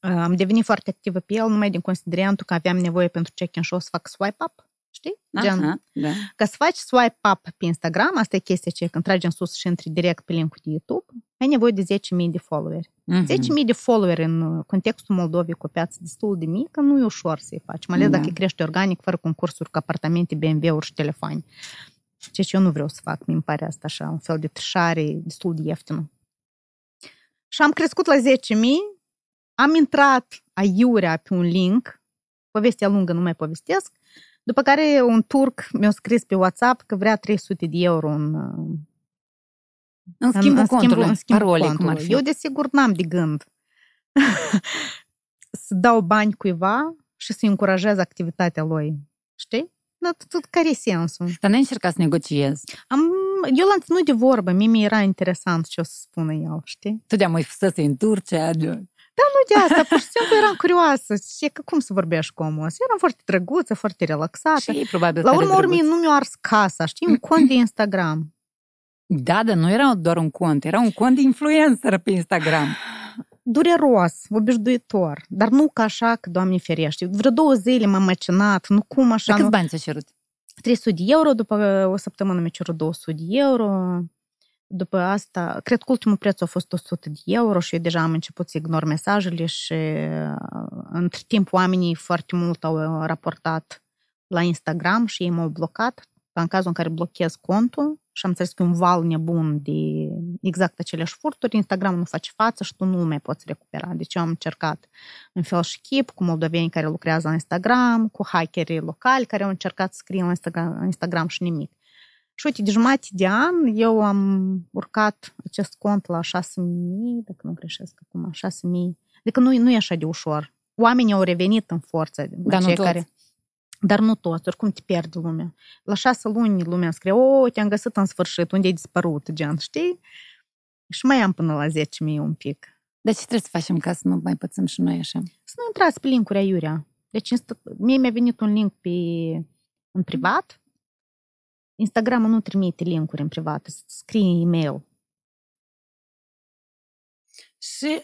am devenit foarte activă pe el numai din considerentul că aveam nevoie pentru check-in show să fac swipe-up știi? Gen, Aha, da. Ca să faci swipe up pe Instagram, asta e chestia ce când tragi în sus și intri direct pe link de YouTube, ai nevoie de 10.000 de followeri. Uh-huh. Mhm. 10.000 de followeri în contextul Moldovei cu o piață destul de mică, nu e ușor să-i faci, mai ales da. dacă crești organic, fără concursuri cu apartamente, BMW-uri și telefoane. Ceea ce eu nu vreau să fac, mi pare asta așa, un fel de trișare destul de ieftină. Și am crescut la 10.000, am intrat aiurea pe un link, povestea lungă nu mai povestesc, după care un turc mi-a scris pe WhatsApp că vrea 300 de euro în, în schimbul în, contului, în schimbul parolei, contului. Cum ar fi. Eu, desigur, n-am de gând [LAUGHS] să dau bani cuiva și să încurajez activitatea lui. Știi? Da, tot care e sensul? Dar n-ai încercat să negociezi? Am, eu l-am ținut de vorbă, mie mi-era interesant ce o să spună el, știi? Tu de-am mai fusese în Turcia, da, nu de asta, pur și simplu eram curioasă. Și că cum să vorbești cu omul ăsta? Eram foarte drăguță, foarte relaxată. Și probabil La urmă urmei nu mi-a ars casa, știi? Un cont de [CLEARS THROAT] Instagram. Da, dar nu era doar un cont, era un cont de influencer pe Instagram. Dureros, obișnuitor, dar nu ca așa că, Doamne ferește. Vreo două zile m-am măcinat, nu cum așa. De câți bani ți-a cerut? 300 de euro, după o săptămână mi-a cerut 200 de euro. După asta, cred că ultimul preț a fost 100 de euro și eu deja am început să ignor mesajele și între timp oamenii foarte mult au raportat la Instagram și ei m-au blocat. În cazul în care blochez contul și am înțeles că un val nebun de exact aceleași furturi, Instagram nu face față și tu nu mai poți recupera. Deci eu am încercat în fel și chip cu moldoveni care lucrează la Instagram, cu hackerii locali care au încercat să scrie la Instagram și nimic. Și uite, de jumătate de an eu am urcat acest cont la 6.000, dacă nu greșesc acum, 6.000. Adică nu, nu e așa de ușor. Oamenii au revenit în forță. Dar nu toți. Care... Dar nu toți, oricum te pierde lumea. La șase luni lumea scrie, o, te-am găsit în sfârșit, unde ai dispărut, gen, știi? Și mai am până la 10.000 un pic. Dar ce trebuie să facem ca să nu mai pățăm și noi așa? Să nu intrați pe linkuri aiurea. Deci mie mi-a venit un link pe, în privat, Instagram nu trimite linkuri în privat, scrie e-mail. Și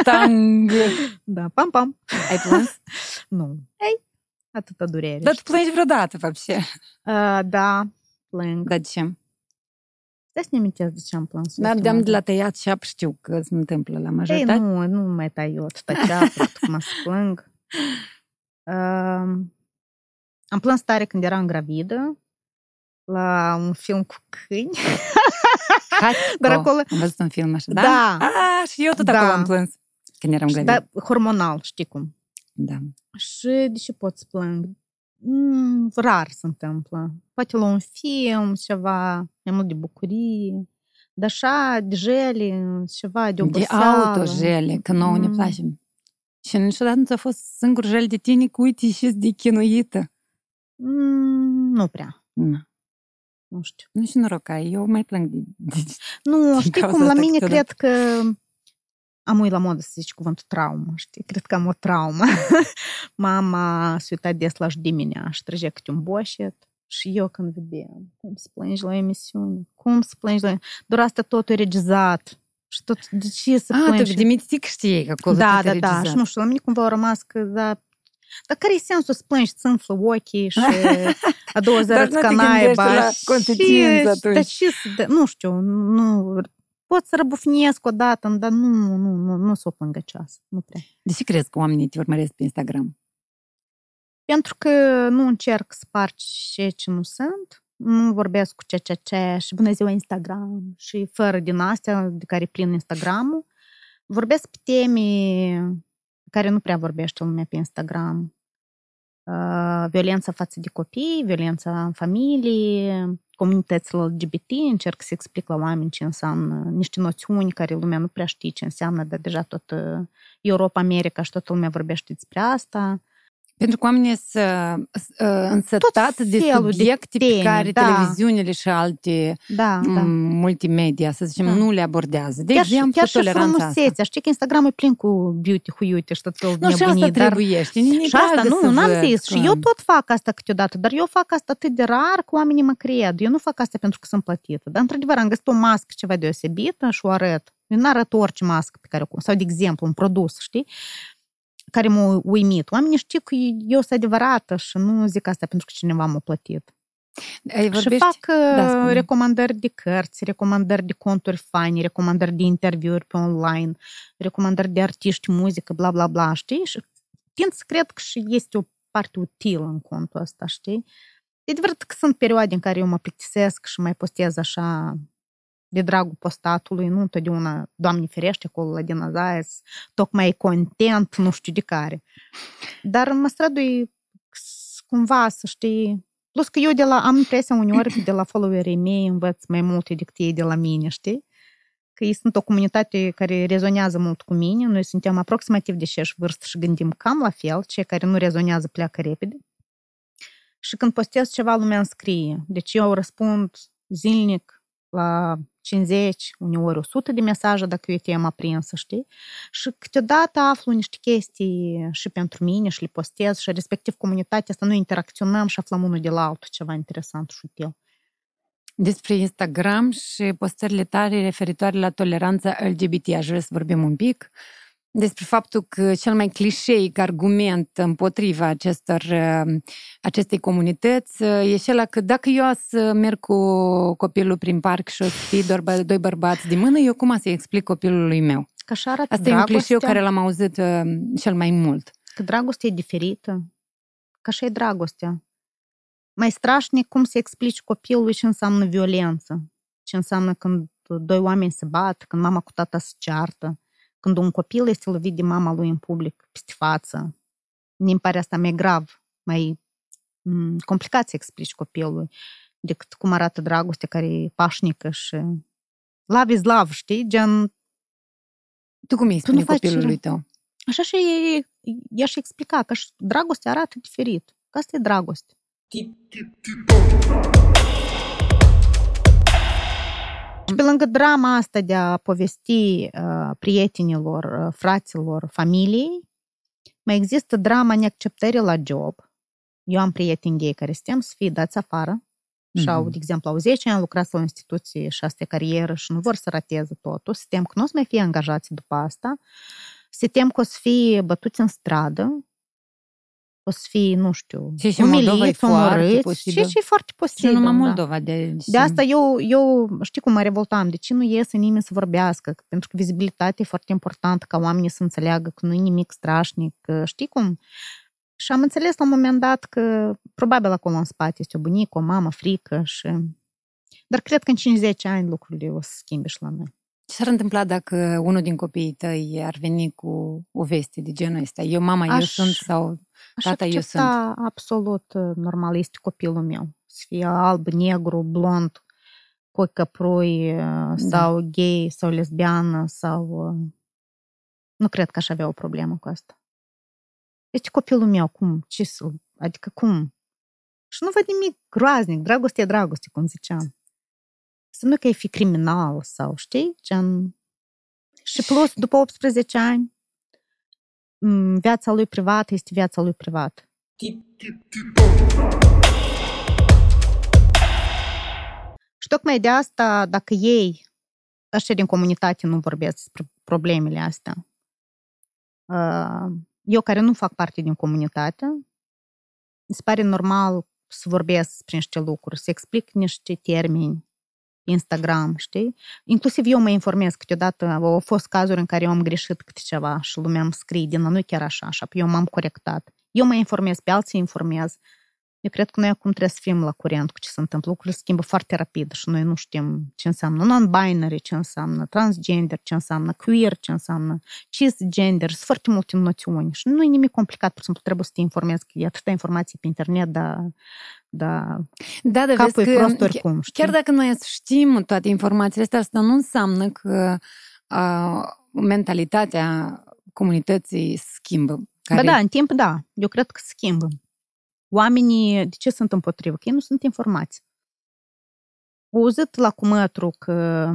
ștang. [LAUGHS] da, pam, pam. Ai plâns? [LAUGHS] nu. Ei, atâta durere. Dar tu plângi vreodată, вообще. Uh, da, plâng. Dar de ce? Stai să ne amintesc de ce am plâns. Dar de-am de la tăiat ceap știu că se întâmplă la majoritate. Ei, nu, nu mai tai eu atâta ceapă, [LAUGHS] cum să plâng. Uh, am plâns tare când eram gravidă la un film cu câini. [LAUGHS] Dar acolo... Am văzut un film așa, da? Da. Ah, și eu tot da. acolo am plâns când eram gravidă. Da, hormonal, știi cum. Da. Și de ce pot să plâng? Mm, rar se întâmplă. Poate la un film, ceva mai mult de bucurie. Dar așa, de jele, ceva de oboseală. De auto-jele, că nouă mm. ne place. Și niciodată nu ți-a fost singur jel de tine cu uite și de chinuită? Mm, nu prea. Nu. Nu știu. Nu și noroc ai, eu mai plâng de, de Nu, [LAUGHS] din știi cum, la mine cred că am uit la modă să zici cuvântul traumă, știi? Cred că am o traumă. [LAUGHS] Mama se uita des la diminea și trăgea câte un boșet și eu când vedeam cum să plângi la emisiune, cum să plângi la... Doar asta totul e regizat. Și tot, de ce să plângi? Ah, tu de mitic știi că acolo Da, da, da. Și nu știu, la mine cumva a rămas că, da, dar care e sensul să plângi, să înflă ochii și [LAUGHS] a doua zi arăți ca naiba? la consecință atunci. Dar ce să, nu știu, nu, pot să răbufnesc o dată, dar nu, nu, nu, nu s-o plângă ceas. Nu prea. De ce crezi că oamenii te urmăresc pe Instagram? Pentru că nu încerc să par ce ce nu sunt, nu vorbesc cu ce ce ce și bună ziua Instagram și fără din astea de care plin Instagramul, Vorbesc pe teme care nu prea vorbește lumea pe Instagram. Uh, violența față de copii, violența în familie, comunitățile LGBT, încerc să explic la oameni ce înseamnă niște noțiuni care lumea nu prea știe ce înseamnă, dar deja tot Europa, America și toată lumea vorbește despre asta. Pentru că oamenii sunt însătați de subiecte de teme, pe care da. televiziunile și alte da, da. multimedia, să zicem, da. nu le abordează. De chiar, exemplu, chiar și toleranța asta. Știi că Instagram e plin cu beauty, huiute și tot felul nu, și asta trebuie, știi? Și asta, nu, n-am zis. Că... Și eu tot fac asta câteodată, dar eu fac asta atât de rar că oamenii mă cred. Eu nu fac asta pentru că sunt plătită. Dar, într-adevăr, am găsit o mască ceva deosebită și o arăt. Eu nu arăt orice mască pe care o sau, de exemplu, un produs, știi? Care m-a uimit. Oamenii știu că eu sunt adevărată și nu zic asta pentru că cineva m-a plătit. Ai vorbești? Și fac da, recomandări de cărți, recomandări de conturi fani, recomandări de interviuri pe online, recomandări de artiști, muzică, bla, bla, bla, știi? Și tind să cred că și este o parte utilă în contul ăsta, știi? E adevărat că sunt perioade în care eu mă plictisesc și mai postez așa de dragul postatului, nu întotdeauna, Doamne ferește, acolo la dinozais, tocmai content, nu știu de care. Dar mă strădui cumva să știi, plus că eu de la, am impresia uneori de la followerii mei învăț mai multe decât ei de la mine, știi? Că ei sunt o comunitate care rezonează mult cu mine, noi suntem aproximativ de aceeași vârstă și gândim cam la fel, cei care nu rezonează pleacă repede. Și când postez ceva, lumea îmi scrie. Deci eu răspund zilnic la 50, uneori 100 de mesaje dacă e o temă aprinsă, știi? Și câteodată aflu niște chestii și pentru mine și le postez și respectiv comunitatea asta, noi interacționăm și aflăm unul de la altul ceva interesant și util. Despre Instagram și postările tale referitoare la toleranța LGBT, aș vrea să vorbim un pic despre faptul că cel mai clișeic argument împotriva acestor, acestei comunități e cel că dacă eu să merg cu copilul prin parc și o să fie doar bă, doi bărbați de mână, eu cum să-i explic copilului meu? Că așa arată Asta dragostea. e un clișeu care l-am auzit uh, cel mai mult. Că dragostea e diferită. Că așa e dragostea. Mai strașnic cum să explici copilului ce înseamnă violență. Ce înseamnă când doi oameni se bat, când mama cu tata se ceartă când un copil este lovit de mama lui în public, peste față, mi pare asta mai grav, mai complicat să explici copilului decât cum arată dragoste care e pașnică și love is love, știi? Gen... Tu cum îi spune copilului tău? Așa și i-aș explica că dragostea arată diferit. Că asta e dragoste. Și pe lângă drama asta de a povesti uh, prietenilor, uh, fraților, familiei, mai există drama neacceptării la job. Eu am prieteni gay care suntem să fie dați afară mm-hmm. și au, de exemplu, au 10 ani lucrat la o instituție și asta e carieră și nu vor să rateze totul. Se tem că nu o să mai fie angajați după asta. Se tem că o să fie bătuți în stradă o să fie, nu știu, și și umiliți, omorâți. Și, și e foarte posibil. Și numai da. Moldova. De, de asta eu, eu, știi cum mă revoltam, de ce nu iese nimeni să vorbească? Pentru că vizibilitatea e foarte importantă ca oamenii să înțeleagă că nu e nimic strașnic. Știi cum? Și am înțeles la un moment dat că probabil acolo în spate este o bunică, o mamă, frică și... Dar cred că în 50 ani lucrurile o să schimbe și la noi. Ce s-ar întâmpla dacă unul din copiii tăi ar veni cu o veste de genul ăsta? Eu, mama, Aș... eu sunt sau Tata, eu sunt. absolut normal, este copilul meu. Să fie alb, negru, blond, cu căprui sau da. gay sau lesbiană sau... Nu cred că aș avea o problemă cu asta. Este copilul meu, cum? Ce să... Adică cum? Și nu văd nimic groaznic, dragoste e dragoste, cum ziceam. Să nu că e fi criminal sau, știi? Gen... Și plus, după 18 ani, viața lui privată este viața lui privată. Și tocmai de asta, dacă ei, așa din comunitate, nu vorbesc despre problemele astea, eu care nu fac parte din comunitate, mi se pare normal să vorbesc despre niște lucruri, să explic niște termeni, Instagram, știi? Inclusiv eu mă informez câteodată, au fost cazuri în care eu am greșit câte ceva și lumea îmi scrie din nu chiar așa, așa, eu m-am corectat. Eu mă informez, pe alții informez. Eu cred că noi acum trebuie să fim la curent cu ce se întâmplă. Lucrurile se schimbă foarte rapid și noi nu știm ce înseamnă non-binary, ce înseamnă transgender, ce înseamnă queer, ce înseamnă cisgender. Sunt foarte multe noțiuni și nu e nimic complicat, pur și simplu trebuie să te informezi, că e atâta informații pe internet, dar da, da, da capul vezi e că prost oricum. Știi? Chiar dacă noi știm toate informațiile astea, asta nu înseamnă că uh, mentalitatea comunității schimbă. Care... Ba da, în timp da, eu cred că schimbă. Oamenii, de ce sunt împotrivă? Că ei nu sunt informați. Au auzit la cumătru că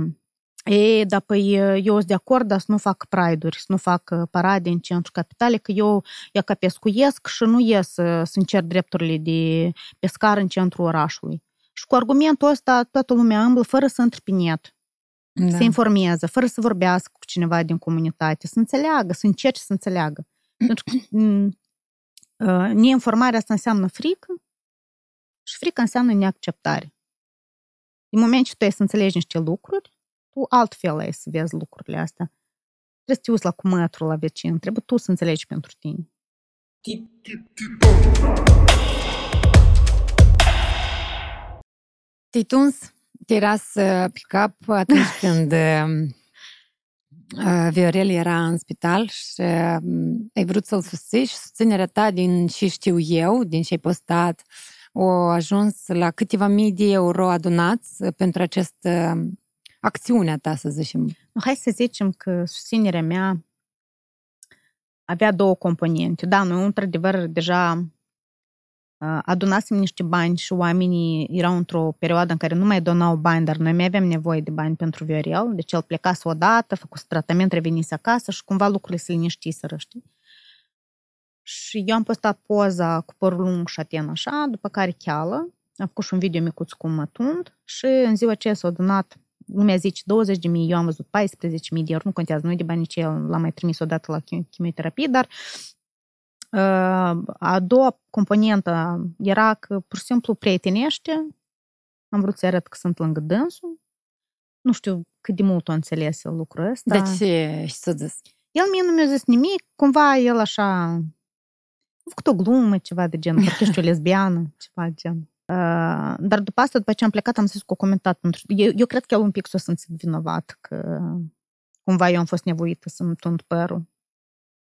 ei, dar păi eu sunt de acord, dar să nu fac pride-uri, să nu fac parade în centru capitale, că eu ia ca pescuiesc și nu ies să încerc drepturile de pescar în centrul orașului. Și cu argumentul ăsta toată lumea îmblă fără să intre pe net, da. să informeze, fără să vorbească cu cineva din comunitate, să înțeleagă, să încerce să înțeleagă. [CLEARS THROAT] Pentru că Neinformarea asta înseamnă frică și frică înseamnă neacceptare. În moment ce tu ai să înțelegi niște lucruri, tu altfel ai să vezi lucrurile astea. Trebuie să te uiți la cumătul la vecin, trebuie tu să înțelegi pentru tine. Te-ai tuns, te ras pe cap atunci [LAUGHS] când Viorel era în spital și ai vrut să-l susții și susținerea ta din ce știu eu, din ce ai postat, o ajuns la câteva mii de euro adunați pentru această acțiune ta, să zicem. Hai să zicem că susținerea mea avea două componente. Da, noi într-adevăr deja adunasem niște bani și oamenii erau într-o perioadă în care nu mai donau bani, dar noi mai aveam nevoie de bani pentru Viorel, deci el plecase odată, făcuse tratament, revenise acasă și cumva lucrurile se liniștiseră, știi? Și eu am postat poza cu părul lung și aten așa, după care cheală, am făcut și un video micuț cu mătund și în ziua aceea s-a adunat lumea zice 20 de mii, eu am văzut 14 mii de euro, nu contează, nu de bani nici el, l-am mai trimis odată la chimioterapie, dar a doua componentă era că pur și simplu prietenește, am vrut să arăt că sunt lângă dânsul. Nu știu cât de mult a înțeles el lucrul ăsta. De ce și s-a zis? El mie nu mi-a zis nimic, cumva el așa a făcut o glumă, ceva de gen, parcă ești o lesbiană, ceva de gen. Uh, dar după asta, după ce am plecat, am zis cu comentat. Pentru... Eu, eu cred că el un pic s-a simțit vinovat, că cumva eu am fost nevoită să-mi tund părul.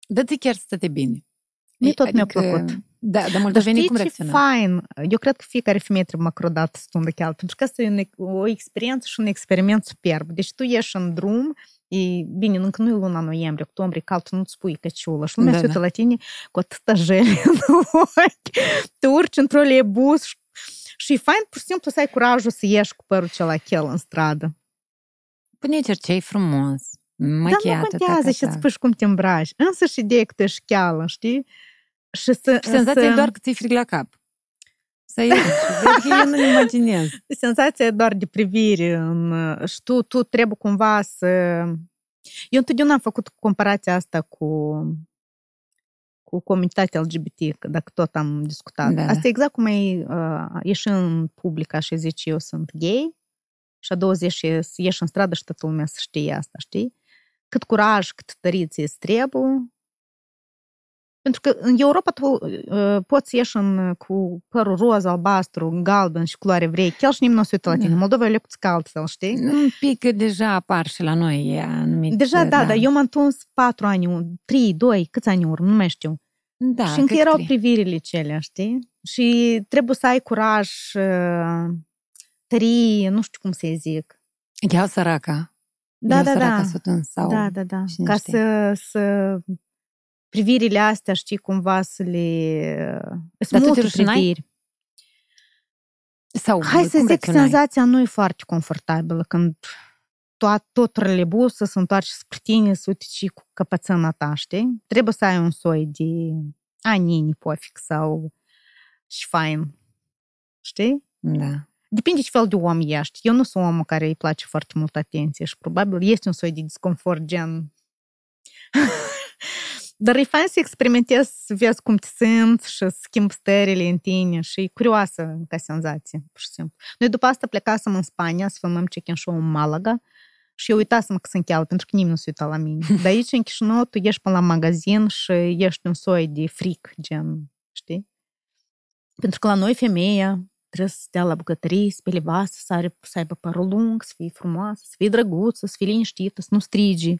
Dă-ți chiar să te bine. Mie tot adică, mi-a plăcut. Da, dar moldovenii cum reacționează? fain. Eu cred că fiecare femeie trebuie măcar o dată să tundă cheală, pentru că asta e o experiență și un experiment superb. Deci tu ieși în drum, e, bine, încă nu e luna noiembrie, octombrie, cald, tu nu-ți spui căciulă și lumea da, se uită da. la tine cu atâta jele în ochi. Tu urci într-o leibus și, și e fain pur și simplu să ai curajul să ieși cu părul cel chel în stradă. Pune cercei frumos, machiată, Dar nu contează și îți spui cum te îmbraci. Însă și ideea că tu ești șcheală, știi? Și să, Senzația să... e doar că ți-e frig la cap. Să ieși. Deci eu nu imaginez. [LAUGHS] Senzația e doar de privire. În, și tu, tu trebuie cumva să... Eu întotdeauna am făcut comparația asta cu cu comunitatea LGBT, dacă tot am discutat. Da. Asta e exact cum ai uh, ieși în public și zici eu sunt gay și a doua zi și ieși în stradă și toată lumea să știe asta, știi? Cât curaj, cât tăriție îți trebuie pentru că în Europa tu uh, poți să ieși în, cu părul roz, albastru, galben și culoare vrei. Chiar și nimeni nu se uită la tine. Da. Moldova e lecț altfel, știi? Un pic deja apar și la noi anumite. Deja, da, da, dar eu m-am tuns patru ani, trei, doi, câți ani urmă, nu mai știu. Da, și încă erau privirile cele, știi? Și trebuie să ai curaj, uh, tărie, nu știu cum să zic. Chiar săraca. Da, da, da. Sau da, da, da. Ca să, să privirile astea, știi, cumva să le... Sunt multe priviri. Sau Hai să zic, senzația nu e foarte confortabilă când tot, tot relebusul se întoarce spre tine, să uite și cu căpățâna ta, știi? Trebuie să ai un soi de a, nini, pofic sau și fain. Știi? Da. Depinde ce fel de om ești. Eu nu sunt omul care îi place foarte mult atenție și probabil este un soi de disconfort gen [LAUGHS] Dar e fain să experimentezi, să vezi cum te simți și să schimbi stările în tine și e curioasă ca senzație, pur și simplu. Noi după asta plecasem în Spania să filmăm check-in show în Malaga și eu uitasem că sunt cheală, pentru că nimeni nu se uita la mine. [LAUGHS] Dar aici, în Chișinău, tu ieși până la magazin și ești un soi de fric, gen, știi? Pentru că la noi femeia trebuie să stea la bucătărie, să spele vasă, să, are, să aibă părul lung, să fie frumoasă, să fie drăguță, să fie liniștită, să nu strigi,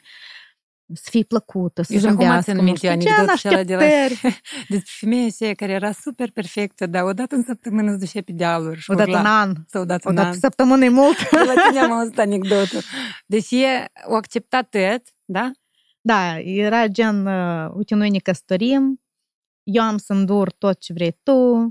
să fie plăcută, să Eu și acum zâmbească. țin nu minte știu ce, în anecdota aceea de la- așteptări. [LAUGHS] Despre femeia aceea care era super perfectă, dar odată în săptămână se ducea pe dealuri și Odată urla. în an, Sau odată în odată an. pe săptămână e mult. De la tine am [LAUGHS] auzit anecdotă. Deci e, o acceptat tot, da? Da, era gen, uh, uite, noi ne căsătorim, eu am să îndur tot ce vrei tu,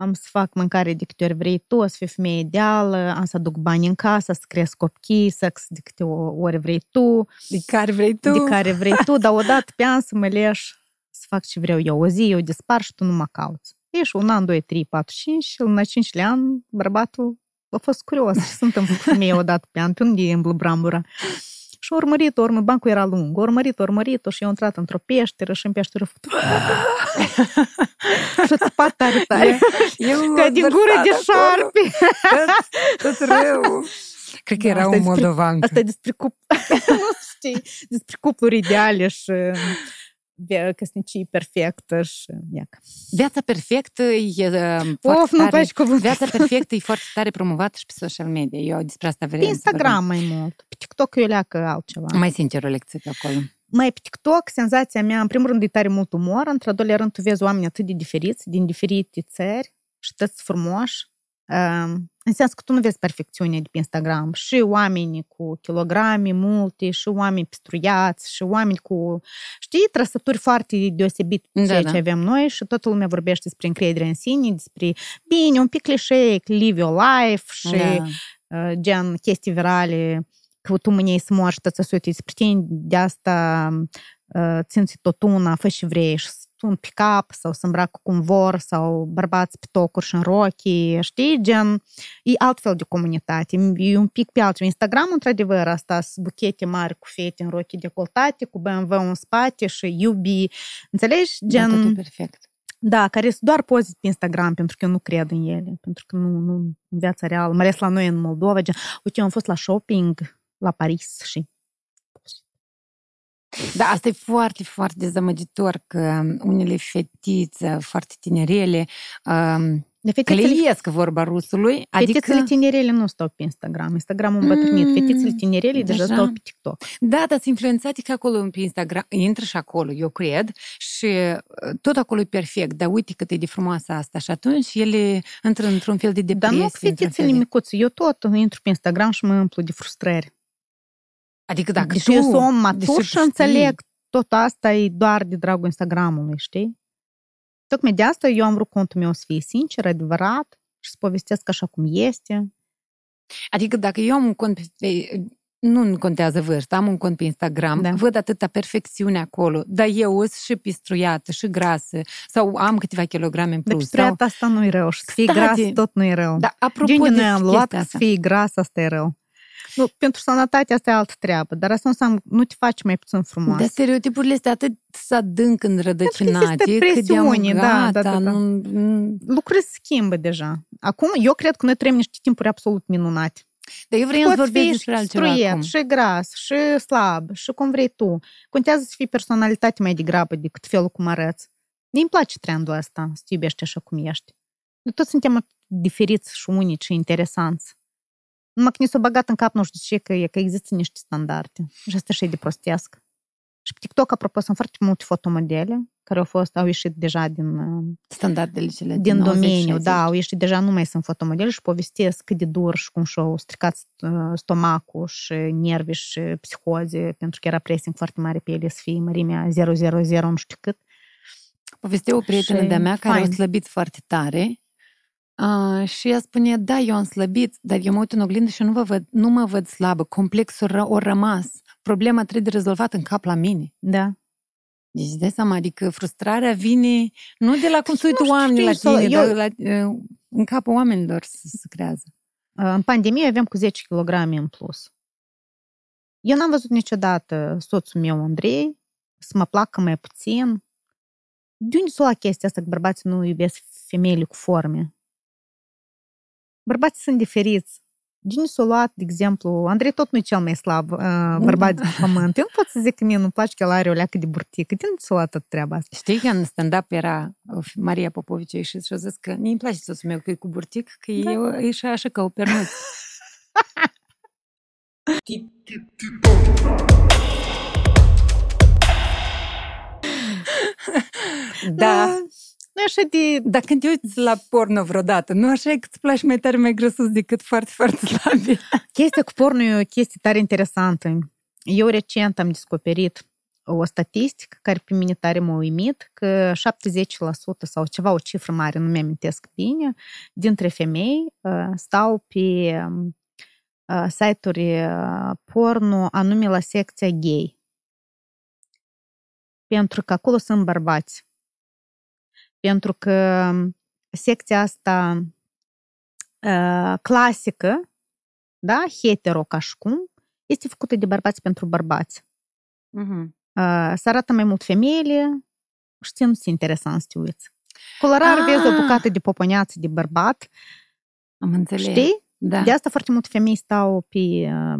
am să fac mâncare de câte ori vrei tu, o să fiu femeie ideală, am să aduc bani în casă, să cresc copii, sex de câte o- ori vrei tu, De care vrei tu. de care vrei tu, dar odată pe an să mă leș, să fac ce vreau eu. O zi eu dispar și tu nu mă cauți. E și un an, doi, trei, patru, cinci și în al cincilea an bărbatul a fost curios ce se întâmplă cu femeia odată pe an, pe unde e în brambura. Și a urmărit, urmărit, bancul era lung, a urmărit, a urmărit-o și eu intrat într-o peșteră și în peșteră și a țăpat tare tare, ca din gură de șarpe. Tot, rău. Cred că Da, era un moldovan. Asta e despre cup... [LAUGHS] despre cupluri ideale și via- căsnicie perfectă și iacă. Viața perfectă e uh, Of, foarte nu tare. faci cuvântul. Viața perfectă e foarte tare promovată și pe social media. Eu despre asta vreau Pe să Instagram mai mult. Pe TikTok eu leacă altceva. vorbim. Mai sincer o lecție pe acolo. Mai pe TikTok, senzația mea, în primul rând, e tare mult umor, într-al doilea rând, tu vezi oameni atât de diferiți, din diferite țări și toți frumoși. Um, în sens că tu nu vezi perfecțiunea de pe Instagram. Și oameni cu kilograme multe, și oameni pistruiați, și oameni cu, știi, trăsături foarte deosebite de Da, ceea da. ce avem noi și toată lumea vorbește despre încredere în sine, despre, bine, un pic clișeic, live your life și Da. uh, gen chestii virale, că tu mâine să mori și să uite despre tine, de asta uh, ținți tot una, fă și vrei și tu un pick-up sau să îmbracă cum vor sau bărbați pe tocuri și în rochi, știi, gen, e altfel de comunitate, e un pic pe altceva. Instagram, într-adevăr, asta sunt buchete mari cu fete în rochi decoltate, cu BMW în spate și iubi, înțelegi? Da, Gen, totul e perfect. da, care sunt doar poze pe Instagram, pentru că eu nu cred în ele, pentru că nu, nu în viața reală, mai ales la noi în Moldova, gen, uite, eu am fost la shopping la Paris și Da, asta e foarte, foarte dezamăgitor că unele fetițe foarte tinerele um, de fetițele, cleiesc vorba rusului, adică, fetițele tinerele nu stau pe Instagram, Instagramul îmbătrânit, Mm, fetițele tinerele deja deja. stau pe TikTok. da, dar sunt influențate că acolo pe Instagram, intră și acolo, eu cred, și uh, tot acolo e perfect, dar uite cât e de frumoasă asta și atunci ele intră într-un fel de Dar depresie. nu într-un fel fetițele de- micuțe, eu tot intru pe Instagram și mă împlu de frustrări. Adică dacă Deși tu... eu sunt om deși matur tu și știi- înțeleg, tot asta e doar de dragul Instagramului, știi? Tocmai de asta eu am vrut contul meu să fie sincer, adevărat și să povestesc așa cum este. Adică dacă eu am un cont pe, nu contează vârsta, am un cont pe Instagram, Da. văd atâta perfecțiune acolo, dar eu sunt și pistruiată, și grasă, sau am câteva kilograme în Dar plus. Sau... pistruiata asta nu e rău și să fii Stai, gras de- tot nu e rău. Dar apropo de unde de noi am luat chestia că să asta, fii gras, asta e rău. Nu, pentru sănătate asta e altă treabă, dar asta nu înseamnă nu te faci mai puțin frumos. dar stereotipurile astea atât să adânc înrădăcinate, există cât de am presiuni, da, gata, da, da, da. Nu, nu- Lucrurile se schimbă deja. Acum, eu cred că noi trăim niște timpuri absolut minunate. Dar eu vreau să Poți vorbesc fi despre și altceva struiet, acum. și gras, și slab, și cum vrei tu. Contează să fii personalitate mai degrabă decât felul cum arăți. Mie îmi place trendul ăsta, să te iubești așa cum ești. Noi toți suntem atât diferiți și unici și interesanți. Numai că ne s-a băgat în cap nu știu ce, că, e, că există niște standarde. Și asta și e de prostesc. Și pe TikTok, apropo, sunt foarte multe fotomodele care au fost, au ieșit deja din, uh, Standardele cele din 90, domeniu, 60. da, au ieșit deja nu mai sunt fotomodele și povestesc cât de dur și cum și-au stricat uh, stomacul și nervii și psihoze, pentru că era pressing foarte mare pe ele să fie mărimea 000, nu știu cât. Povestea o prietenă Și de-a mea care fain. a slăbit foarte tare uh, și ea spune, da, eu am slăbit, dar eu mă uit în oglindă și nu, vă văd, nu mă văd slabă, complexul ră- o rămas. Problema trebuie rezolvată în cap la mine. Da. Deci, îți dai seama, adică frustrarea vine nu de la cum se uită știu, oamenii la știi, tine, sau- dar la, uh, în capul oamenilor să se creează. Uh, În pandemie aveam cu 10 kg în plus. Eu n-am văzut niciodată soțul meu, Andrei, să mă placă mai puțin. De unde s-a luat chestia asta că bărbații nu iubesc femeile cu forme? Bărbații sunt diferiți. Din s-a luat, de exemplu, Andrei tot nu e cel mai slab uh, bărbat de pământ. Eu nu pot să zic că mie nu-mi place că el are o leacă de burtică. Din s-a luat tot treaba asta. Știi că în stand-up era Maria Popovici și și-a zis că nu-mi place soțul meu că e cu burtic, că da. e, e și așa ca o pernuță. [LAUGHS] da. Nu așa de... Dar când te uiți la porno vreodată, nu așa e că îți place mai tare mai grăsus decât foarte, foarte slabi? [LAUGHS] Chestia cu porno e o chestie tare interesantă. Eu recent am descoperit o statistică care pe mine tare m-a uimit, că 70% sau ceva, o cifră mare, nu mi-amintesc bine, dintre femei uh, stau pe uh, site-uri uh, porno anume la secția gay. Pentru că acolo sunt bărbați pentru că secția asta uh, clasică, da, hetero ca și cum, este făcută de bărbați pentru bărbați. Uh-huh. Uh, să arată mai mult femeile, știi, nu se interesant să te uiți. Colorar ah. vezi o bucată de poponeață de bărbat. Am înțeles. Știi? Da. De asta foarte multe femei stau pe,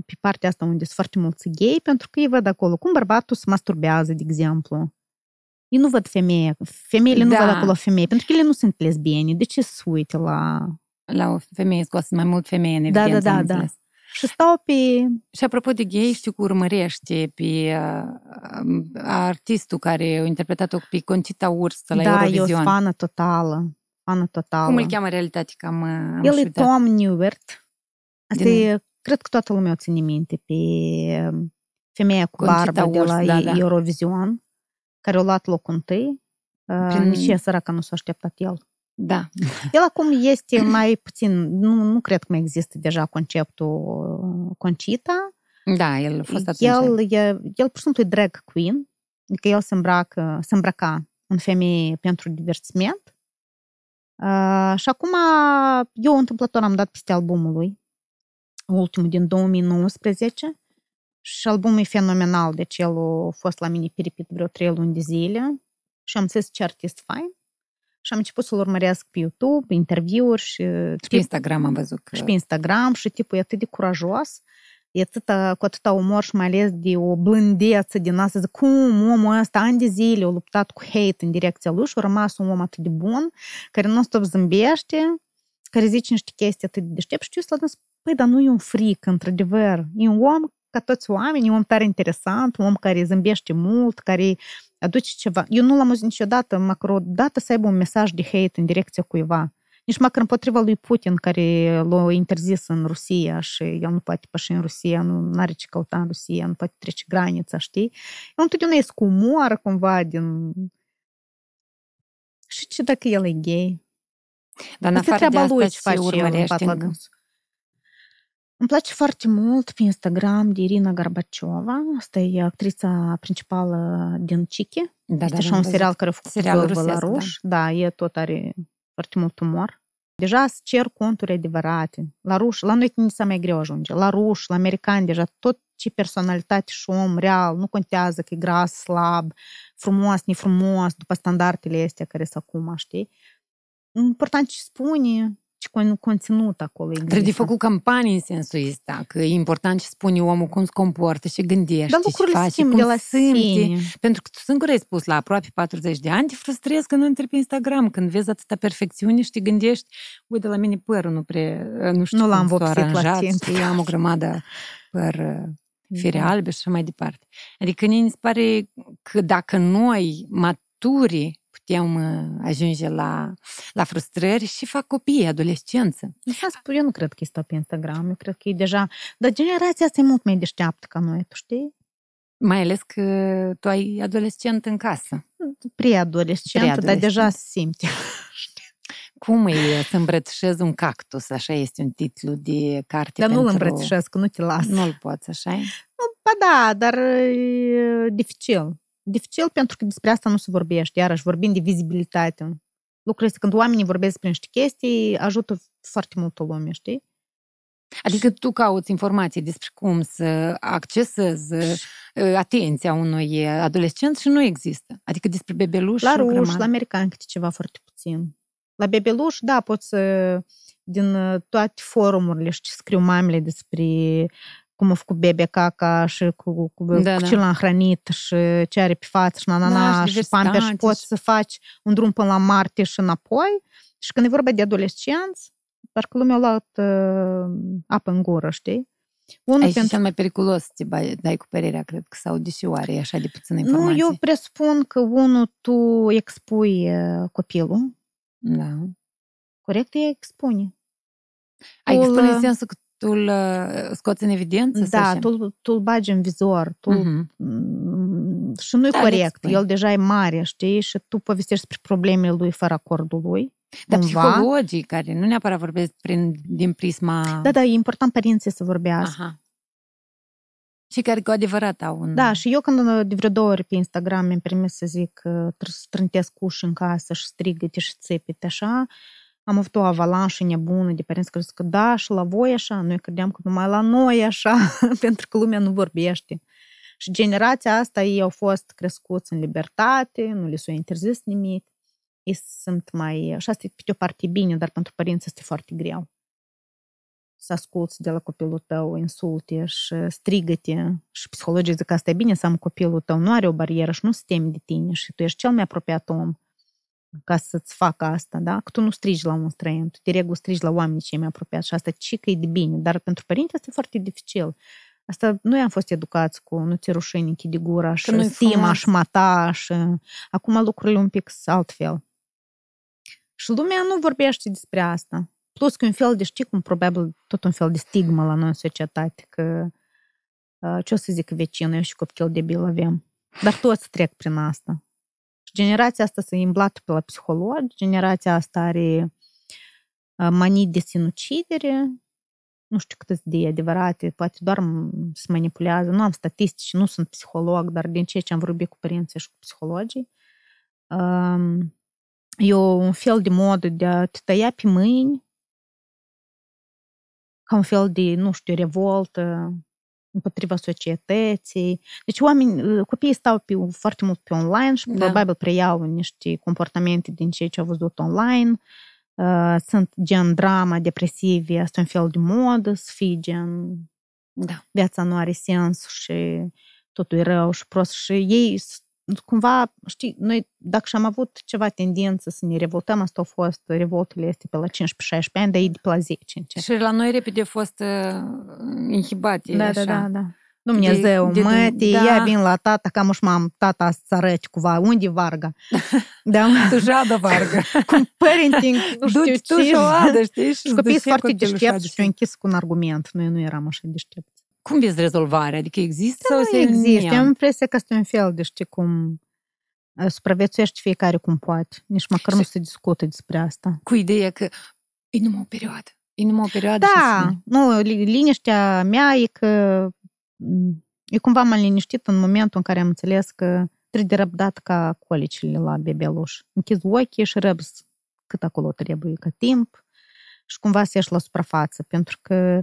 pe partea asta unde sunt foarte mulți gay, pentru că ei văd acolo cum bărbatul se masturbează, de exemplu. Ei nu văd femeie. Femeile da. nu văd acolo femei, pentru că ele nu sunt lesbiene. De ce să uite la... La o femeie scoasă mai mult femeie în evidență, Da, da, da, da. Și stau pe... Și apropo de gay, știu că urmărește pe uh, artistul care a interpretat-o pe Concita Urs la da, Eurovision. Da, eu fană totală. Fană totală. Cum îl cheamă realitate? Cam, am El e Tom Newert. Asta Din... e, cred că toată lumea o ține minte pe femeia cu Concita barbă Urs, de la da, da. Eurovision care a luat locul întâi. Prin... Nici e săracă nu s-a așteptat el. Da. [LAUGHS] El acum este mai puțin, nu, nu cred că mai există deja conceptul Concita. Da, el a fost atunci. El, e, el pur și simplu e drag queen, adică el se, îmbracă, se îmbrăca în femeie pentru divertisment. Uh, și acum eu întâmplător am dat peste albumul lui, ultimul din 2019, și albumul e fenomenal, deci el a fost la mine piripit vreo trei luni de zile și am zis ce artist fain. Și am început să-l urmăresc pe YouTube, interviuri și... Și pe Instagram am văzut că... Și pe Instagram și tipul e atât de curajos, e atâta, cu atâta umor și mai ales de o blândeță din asta, zic, cum omul ăsta ani de zile a luptat cu hate în direcția lui și a rămas un om atât de bun, care nu stop zâmbește, care zice niște chestii atât de deștept și eu să păi, dar nu e un fric, într-adevăr, e un om ca toți oamenii, un om tare interesant, un om care zâmbește mult, care aduce ceva. Eu nu l-am auzit niciodată, măcar o dată să aibă un mesaj de hate în direcția cuiva. Nici măcar împotriva lui Putin, care l-a interzis în Rusia și el nu poate păși în Rusia, nu are ce căuta în Rusia, nu poate trece granița, știi? El întotdeauna e cu umor, cumva, din... Și ce dacă el e gay? Dar în afară de asta, ce face urmărești în... Îmi place foarte mult pe Instagram de Irina Gorbaciova. Asta e actrița principală din Chiki. Da, este da, așa un serial care a făcut serial Belarus. Da. da, e tot are foarte mult umor. Deja se cer conturi adevărate. La ruși, la noi ni se mai greu ajunge. La ruși, la americani, deja tot ce personalitate și om real, nu contează că e gras, slab, frumos, nefrumos, după standardele astea care sunt acum, știi? Important ce spune, ce conținut acolo există. Trebuie de făcut campanii în sensul ăsta, că e important ce spune omul, cum se comportă, ce gândește, Dar lucrurile ce face, cum de la simte. Sine. Pentru că tu singur ai spus, la aproape 40 de ani, te frustrezi când intri pe Instagram, când vezi atâta perfecțiune și te gândești, uite, la mine părul nu prea, nu știu nu cum l-am s-o vopsit aranjat, la timp. eu am o grămadă păr uh, fire Da. albe și așa mai departe. Adică ne se pare că dacă noi, maturi, putem uh, ajunge la, la frustrări și fac copii, adolescență. În sens, eu nu cred că este pe Instagram, eu cred că e deja... Dar generația asta e mult mai deșteaptă ca noi, tu știi? Mai ales că tu ai adolescent în casă. Preadolescent, dar Preadolescent. deja se simte. [LAUGHS] Cum e să îmbrățișezi un cactus? Așa este un titlu de carte Dar nu-l pentru... îmbrățișez, că nu te las. Nu-l poți, așa Ba da, dar e dificil. Dificil pentru că despre asta nu se vorbește. Iarăși, vorbim de vizibilitate. Lucrul este când oamenii vorbesc despre niște chestii, ajută foarte mult o lume, știi? Adică tu cauți informații despre cum să accesezi uh, atenția unui adolescent și nu există. Adică despre bebeluși La o ruși, grămadă. la americani câte ceva foarte puțin. La bebeluș, da, poți să din uh, toate forumurile și ce scriu mamele despre cum a făcut bebe caca și cu, cu, Da, cu da. ce l-a hrănit și ce are pe față și na, na, Da, na, și și pamper și diversitate poți și- să faci un drum până la Marte și înapoi. Și când e vorba de adolescenți, parcă lumea a luat uh, apă în gură, știi? Unul Aici e pentru... cel mai periculos să te bai- dai cu părerea, cred că, sau deși oare e așa de puțină Nu, informație. eu presupun că unul tu expui uh, copilul, Da. corect? Îi expune. Ai Tu spune îl- în sensul că tu îl uh, scoți în evidență? sau Da, ce? tu, tu îl bagi în vizor, tu Mhm. Mm, și nu e Da, le corect. expui. El deja e mare, știi? Și tu povestești despre problemele lui fără acordul lui. Dar cumva. psihologii care nu neapărat vorbesc prin, din prisma... Da, da, e important părinții să vorbească. Aha. Și care cu adevărat au un... Da, și eu când de vreo două ori pe Instagram mi-am permis să zic că trebuie să trântesc uși în casă și strigăte și țipete așa, am avut o avalanșă nebună de părinți care zic că da, și la voi așa, noi credeam că numai la noi e așa, pentru că lumea nu vorbește. Și generația asta, ei au fost crescuți în libertate, nu li s-a interzis nimic, ei sunt mai... Și asta e pe de o parte bine, dar pentru părinți este foarte greu. Să asculți de la copilul tău insulte și strigăte și psihologii zic că asta e bine să am copilul tău, nu are o barieră și nu se teme de tine și tu ești cel mai apropiat om ca să-ți facă asta, da? Că tu nu strigi la un străin, tu de regulă strigi la oamenii cei mai apropiați și asta ce că e de bine, dar pentru părinte asta e foarte dificil. Asta noi am fost educați cu nu ți rușine, închide gura și nu-i stima frumos. și mata și acum lucrurile un pic sunt altfel. Și lumea nu vorbește despre asta. Plus că un fel de, știi cum, probabil tot un fel de stigmă la noi în societate, că uh, ce o să zic vecinul, eu și copil debil avem. Dar toți trec prin asta. Și generația asta se îmblată pe la psihologi, generația asta are uh, manii de sinucidere, nu știu cât sunt de adevărate, poate doar m- se manipulează, nu am statistici, nu sunt psiholog, dar din ceea ce am vorbit cu părinții și cu psihologii, um, e o- un fel de modă de a te tăia pe mâini, ca un fel de, nu știu, revoltă împotriva societății. Deci oameni, copiii stau pe, foarte mult pe online și Da. probabil preiau niște comportamente din ceea ce au văzut online. Uh, sunt gen drama, depresive, asta e un fel de modă, să fii gen Da. viața nu are sens și totul e rău și prost și ei s- cumva, știi, noi dacă și-am avut ceva tendință să ne revoltăm, asta au fost revoltele este pe la 15-16 ani, dar ei de pe la 10 încet. Și la noi repede a fost uh, inhibate. Da, așa. da, da, da. Dumnezeu, de- mătii, da. ia vin la tata, ca și mam, tata să arăți cumva, unde Varga? [LAUGHS] Da, Tu jadă vargă. [LAUGHS] cum parenting, nu știu Duci tu ce. și o adă, știi? Și Și copiii îți sunt duce foarte copilul deștepți și și eu închis cu un argument. Noi nu eram așa deștepți. Cum vezi rezolvarea? Adică există sau Nu se există. neam? Am impresia că este un fel de, știi, cum uh, supraviețuiește fiecare cum poate. Nici măcar nu Și- se discută despre asta. Cu ideea că e numai o perioadă. E numai o perioadă și Da, să- nu, li- liniștea mea e că m, e cumva m-am liniștit în momentul în care am înțeles că trebuie de răbdat ca colicile la bebeluș. Închizi ochii și răbzi cât acolo trebuie ca timp și cumva să ieși la suprafață, pentru că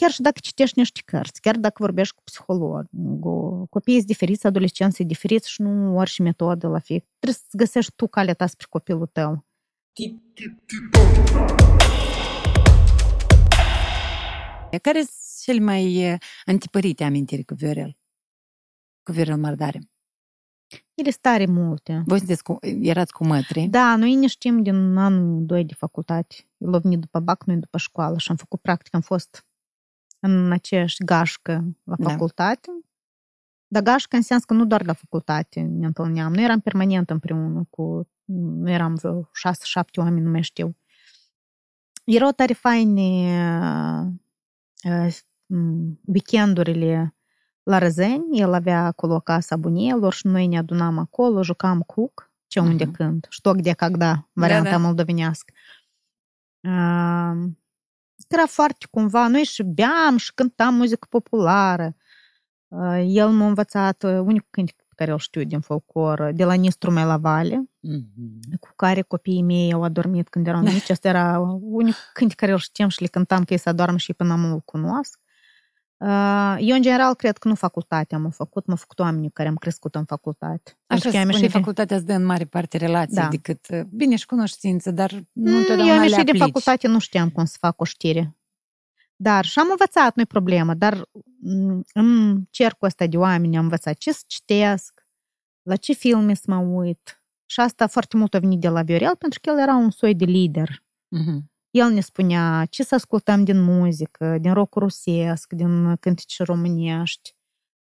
chiar și dacă citești niște cărți, chiar dacă vorbești cu psihologul, copiii sunt diferiți, adolescenții sunt diferiți și nu orice metodă la fie. Trebuie să găsești tu calea ta spre copilul tău. Care sunt cele mai uh, antipărite amintiri cu Viorel? Cu Viorel Mardare. Ele sunt tare multe. Voi sunteți cu, erați cu mătri? Da, noi ne știm din anul 2 de facultate. El a venit după bac, noi după școală și am făcut practic, am fost în aceeași gașcă la Da. facultate. Dar gașcă în sens că nu doar la facultate ne întâlneam. Noi eram permanent împreună cu, nu eram vreo 6-7 oameni, nu mai știu. Erau tare faine uh, m, weekendurile la Răzeni, el avea acolo o casă a bunielor și noi ne adunam acolo, jucam cuc, ce unde Mhm. când, что где когда, varianta da. moldovenească. Uh, era foarte cumva, noi și beam și cântam muzică populară. Uh, el m-a învățat uh, unicul cântec pe care îl știu din folclor, de la Nistru la Vale, Mhm. cu care copiii mei au adormit când erau mici. Asta era unicul cântec care îl știam și le cântam că ei să adorm și până mult îl cunosc. Uh, Eu, în general, cred că nu facultatea am făcut, m-au făcut oamenii care am crescut în facultate. Pentru Așa că eu am spune, ieșit din- facultatea îți dă în mare parte relații Da. decât, uh, bine, și cunoștință, dar nu Mm, întotdeauna Eu am le ieșit din aplici. facultate, nu știam cum să fac o știre. Dar și am învățat, nu-i problemă, dar mm, în cercul ăsta de oameni am învățat ce să citesc, la ce filme să mă uit. Și asta foarte mult a venit de la Viorel, pentru că el era un soi de lider. Mhm. El ne spunea ce să ascultăm din muzică, din rock rusesc, din cântece românești.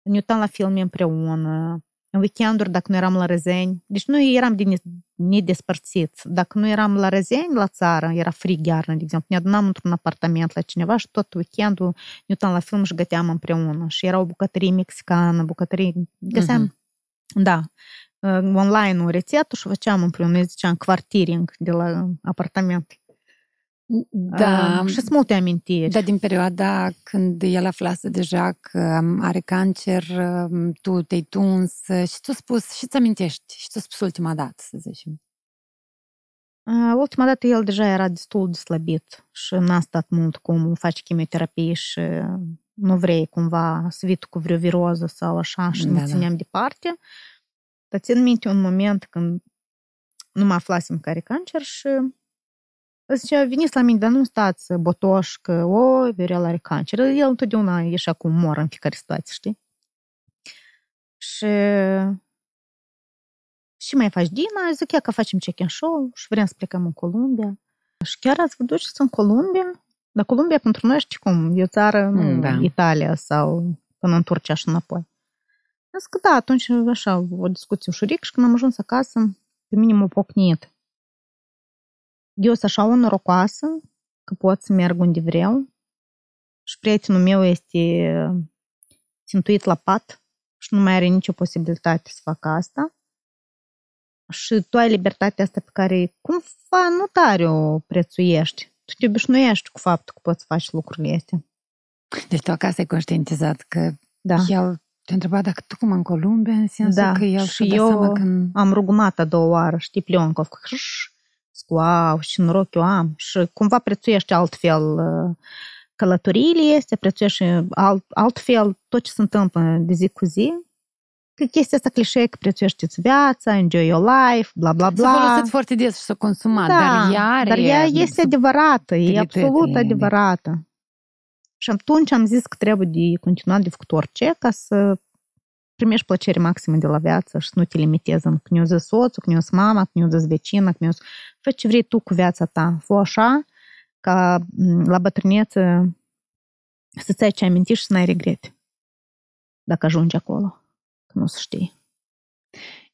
Ne uitam la filme împreună. În weekenduri, dacă nu eram la Răzeni, deci noi eram din nedespărțiți. Dacă nu eram la Răzeni, la țară, era frig iarnă, de exemplu, ne adunam într-un apartament la cineva și tot weekendul ne uitam la film și găteam împreună. Și era o bucătărie mexicană, bucătărie... Găseam, Mhm. da, uh, online o rețetă și făceam împreună, îi ziceam quartiering de la apartament. Da, Uh, și sunt multe amintiri. dar din perioada când el aflase deja că um, are cancer, um, tu te-ai tuns uh, și tu spus, și ți amintești, și tu spus ultima dată, să zicem. Uh, ultima dată el deja era destul de slăbit și n-a stat mult cum face chimioterapie și nu vrei cumva să vii tu cu vreo viroză sau așa și Da, ne da. țineam departe. Dar țin minte un moment când nu mă aflasem că are cancer și zicea, veniți la mine, dar nu stați botoș că, o, Viorel are cancer. El întotdeauna ieșea cu umor în fiecare situație, știi? Și și mai faci Dina? Zic, ia că facem check-in show și vrem să plecăm în Columbia. Și chiar ați vă duceți în Columbia? Dar Columbia pentru noi știi cum, e o țară, nu Mm, da. Italia sau până în Turcia și înapoi. Am zis că da, atunci așa, o discuție ușuric și când am ajuns acasă, pe mine m-a pocnit. Eu sunt așa o norocoasă că pot să merg unde vreau și prietenul meu este țintuit la pat și nu mai are nicio posibilitate să facă asta. Și tu ai libertatea asta pe care cumva nu tare o prețuiești. Tu te obișnuiești cu faptul că poți să faci lucrurile astea. Deci tu acasă ai conștientizat că Da. el te întreba dacă tu cum în Columbia, în sensul Da, că el și și-a dat eu seama că... în- Am rugumat a doua oară, știi, Plionkov, că hrș, zic, wow, și noroc eu am. Și cumva prețuiești altfel uh, călătoriile este, prețuiești alt, altfel tot ce se întâmplă de zi cu zi. Că chestia asta clișee că prețuiești viața, enjoy your life, bla bla S-a bla. folosit foarte des și s-a consumat, Da, dar ea are... dar ea este adevărată, e subtilități absolut ei. adevărată. Și atunci am zis că trebuie de continuat de făcut orice ca să primești plăcere maximă de la viață și să nu te limitezi în că ne-o zis soțul, că ne-o zis mama, că ne-o zis vecina, că ne-o zis... Fă ce vrei tu cu viața ta. Fă așa ca m, la bătrânețe să-ți ai ce aminti și să n-ai regrete. Dacă ajungi acolo. Că nu să știi.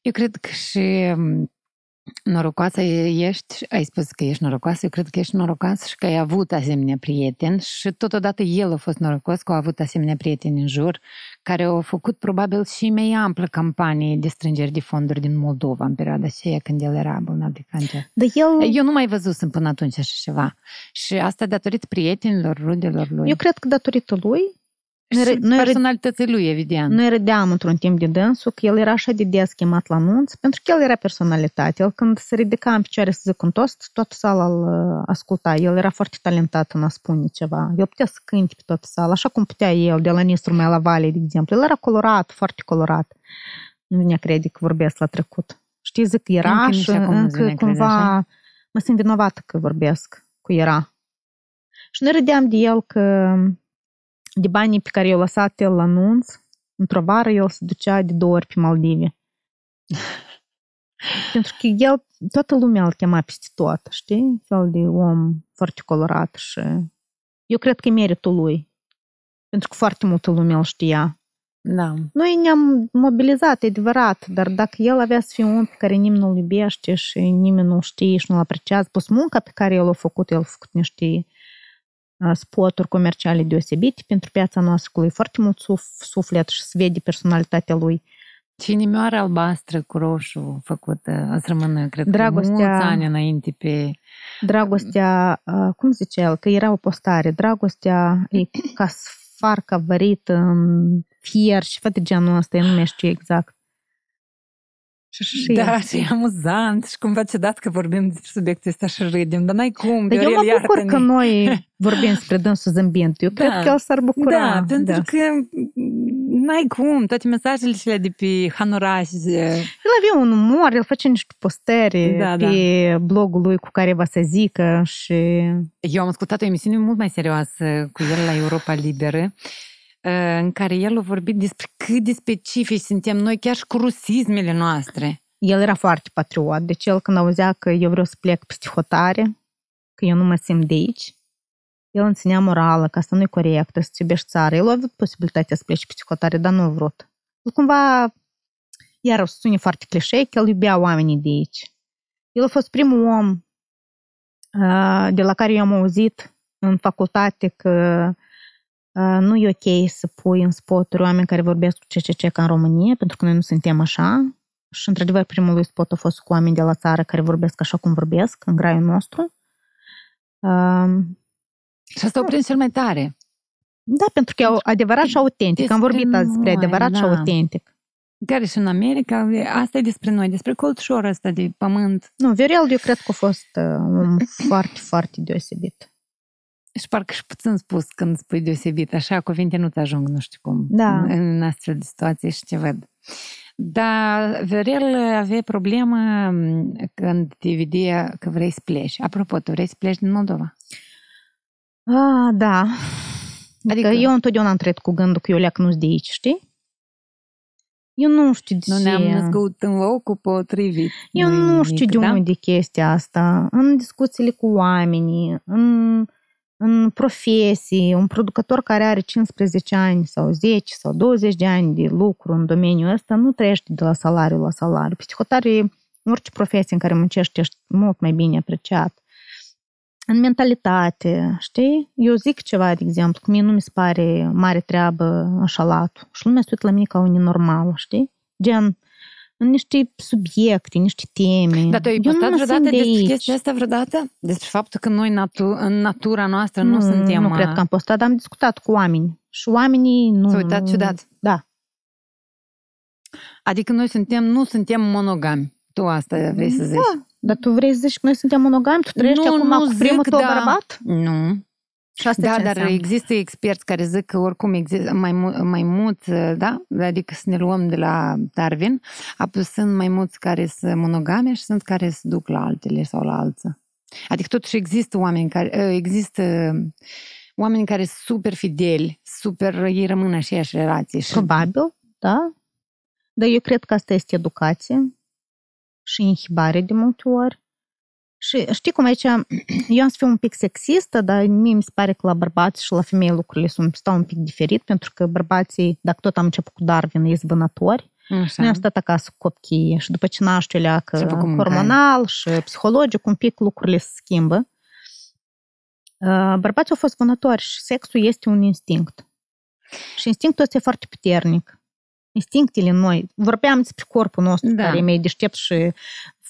Eu cred că și m, norocoasă ești, ai spus că ești norocoasă, eu cred că ești norocoasă și că ai avut asemenea prieteni și totodată el a fost norocos că a avut asemenea prieteni în jur care au făcut probabil și mai amplă campanie de strângeri de fonduri din Moldova în perioada aceea când el era bolnav de cancer. Dar el... Eu nu mai văzusem până atunci așa ceva. Și asta datorită prietenilor, rudelor lui. Eu cred că datorită lui și noi- noi- personalității lui, evident. Noi râdeam într-un timp de dânsul că el era așa de des chemat la anunț, pentru că el era personalitate. El când se ridica în picioare să zică un tost, toată sala îl uh, asculta. El era foarte talentat în a spune ceva. El putea să cânte pe toată sala, așa cum putea el, de la Nistru mai la Vale, de exemplu. El era colorat, foarte colorat. Nu venea crede că vorbesc la trecut. Știi, zic era Încă nici și acum nu-ți încă vine crede, cumva așa? mă simt vinovată că vorbesc cu era. Și noi râdeam de el că de banii pe care i-a lăsat el la anunț, într-o vară el se ducea de două ori pe Maldive. Pentru că el, toată lumea îl chema peste tot, știi? Fel de om foarte colorat și eu cred că e meritul lui. Pentru că foarte multă lume îl știa. Da. Noi ne-am mobilizat, e adevărat, dar dacă el avea să fie un om pe care nimeni nu-l iubește și nimeni nu știe și nu-l apreciază, plus munca pe care el a făcut, el a făcut niște uh, spoturi comerciale deosebite pentru piața noastră, cu lui foarte mult suf- suflet și se vede personalitatea lui. Și inimioara albastră cu roșu făcută, o să rămână, cred că, Dragostea- mulți ani înainte pe... Dragostea, uh, cum zice el, că era o postare, dragostea e ca sfarca vărită în fier și fă de genul ăsta, eu nu mai știu exact. Și, și, și Da, și e amuzant și cumva ciudat că vorbim despre subiectul ăsta și râdem, dar n-ai cum, Dar eu Viorel, mă bucur iartă-ne. că noi [LAUGHS] vorbim despre dânsul zâmbind. Eu Da. cred că el s-ar bucura. Da, pentru de că n-ai cum, toate mesajele și de pe Hanorazi, El avea un umor, el face niște postări Da, pe blogul lui cu care va să zică și... Eu am ascultat o emisiune mult mai serioasă cu el la Europa Liberă, uh, în care el a vorbit despre cât de specifici suntem noi, chiar și cu rusismele noastre. El era foarte patriot, deci el când auzea că eu vreau să plec peste hotare, că eu nu mă simt de aici, el îmi ținea morală, că asta nu e corect, trebuie să-ți iubești țara. El a avut posibilitatea să plece peste hotare, dar nu a vrut. El cumva, iar o să sune foarte clișei, că el iubea oamenii de aici. El a fost primul om uh, de la care eu am auzit în facultate că uh, nu e ok să pui în spoturi oameni care vorbesc cu CCC ca în România, pentru că noi nu suntem așa. Și, într-adevăr, primul lui spot a fost cu oameni de la țară care vorbesc așa cum vorbesc, în graiul nostru. Uh, Și asta o prins cel mai tare. da, pentru că e adevărat și autentic. Am Despre vorbit azi despre noi, adevărat și da. autentic. Care și în America, asta e despre noi, despre colțușorul ăsta de pământ. Nu, Viorel, eu cred că a fost uh, un foarte, foarte deosebit. Și parcă și puțin spus când spui deosebit, așa cuvinte nu-ți ajung, nu știu cum, Da. în, în astfel de situații și ce văd. Dar Viorel avea problemă m, când te vedea că vrei să pleci. Apropo, tu vrei să pleci din Moldova? Ah, da. Adică, Adică- adică eu întotdeauna am trăit cu gândul că eu leac nu de aici, știi? Eu nu știu de Nu ce. ne-am născut în locul potrivit. Eu Nu-i nu nimic, știu de da? unde e chestia asta. În discuțiile cu oamenii, în, în profesii, un producător care are 15 ani sau 10 sau 20 de ani de lucru în domeniul ăsta nu trăiește de la salariu la salariu. Psihotare, în orice profesie în care muncești, ești mult mai bine apreciat. În mentalitate, știi? Eu zic ceva, de exemplu, că mie nu mi se pare mare treabă înșalatul. Și lumea se uită la mine ca un nenormal, știi? Gen, în niște subiecte, niște teme. Dar tu ai Eu postat nu mă vreodată simt de despre aici. chestia asta vreodată? Despre faptul că noi natu- în natura noastră nu, suntem... Nu cred că am postat, dar am discutat cu oameni. Și oamenii nu... S-au uitat ciudat. Da. Adică noi suntem, nu suntem monogami. Tu asta vrei să zici. Da. Dar tu vrei să zici că noi suntem monogami? Tu trăiești Nu, acum nu cu zic, primul tău da. bărbat? Nu. Și asta Da, ce dar înseamnă? există experți care zic că oricum există mai, mu- mai mulți, da? Adică să ne luăm de la Darwin, apoi sunt mai mulți care sunt monogame și sunt care se duc la altele sau la alții. Adică totuși există oameni care, ă, există oameni care sunt super fideli, super, ei rămân în aceeași relație. Și Probabil, da. Dar eu cred că asta este educație și inhibare de multe ori. Și știi cum aici, eu am să fiu un pic sexistă, dar mie mi se pare că la bărbați și la femei lucrurile sunt, stau un pic diferit, pentru că bărbații, dacă tot am început cu Darwin, sunt vânători, Așa. Noi am stat acasă cu copiii și după ce naște leacă Și-a făcut mâncare. hormonal și psihologic, un pic lucrurile se schimbă. Uh, Bărbații au fost vânători și sexul este un instinct. Și instinctul ăsta e foarte puternic. Instinctele noi. Vorbeam despre corpul nostru, Da. care e mai deștept și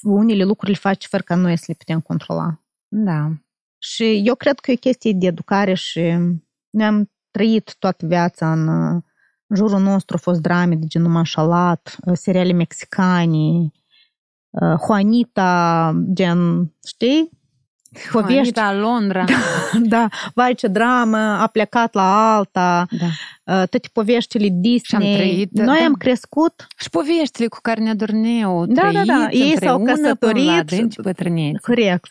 unele lucruri le face fără ca noi să le putem controla. Da. Și eu cred că e o chestie de educare și noi am trăit toată viața în, în jurul nostru, au fost drame de genul Mașalat, seriale mexicane, uh, Juanita, gen, știi? Povești. Juanita Londra. [LAUGHS] Da, vai ce dramă, a plecat la alta, Da. uh, toate poveștile Disney. trăit, Noi da. am crescut, Și poveștile cu care ne dorneau, Da, da, da. Ei s-au împreună până la căsătorit. adânci bătrâneți. corect.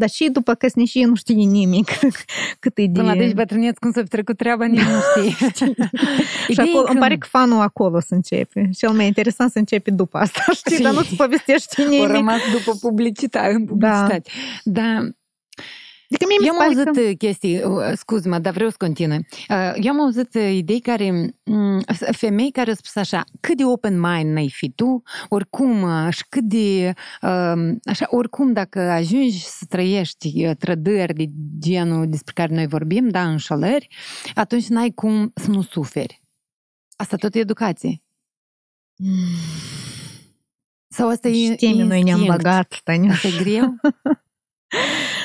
Dar și după căsnicie nu știe nimic cât e de... Până la adânci bătrâneți, cum s-a trecut treaba, nici nu știi. Și Ideea e acolo, că îmi pare că fanul acolo să începe. Cel mai interesant să începe după asta, știi, dar nu-ți povestești Au nimic. rămas după publicitate, în publicitate. Da. Adică mie mi Eu se am pare auzit că... chestii, uh, scuz-mă, dar vreau să continui. Uh, Eu am auzit uh, idei care, mm, femei care au spus așa, cât de open mind ai fi tu, oricum, uh, și cât de, um, așa, oricum dacă ajungi să trăiești uh, trădări de genul despre care noi vorbim, da, înșalări, atunci n-ai cum să nu suferi. Asta tot e educație. Sau asta e Și teme noi ne-am instinct? băgat, Tania. Asta e greu? [LAUGHS]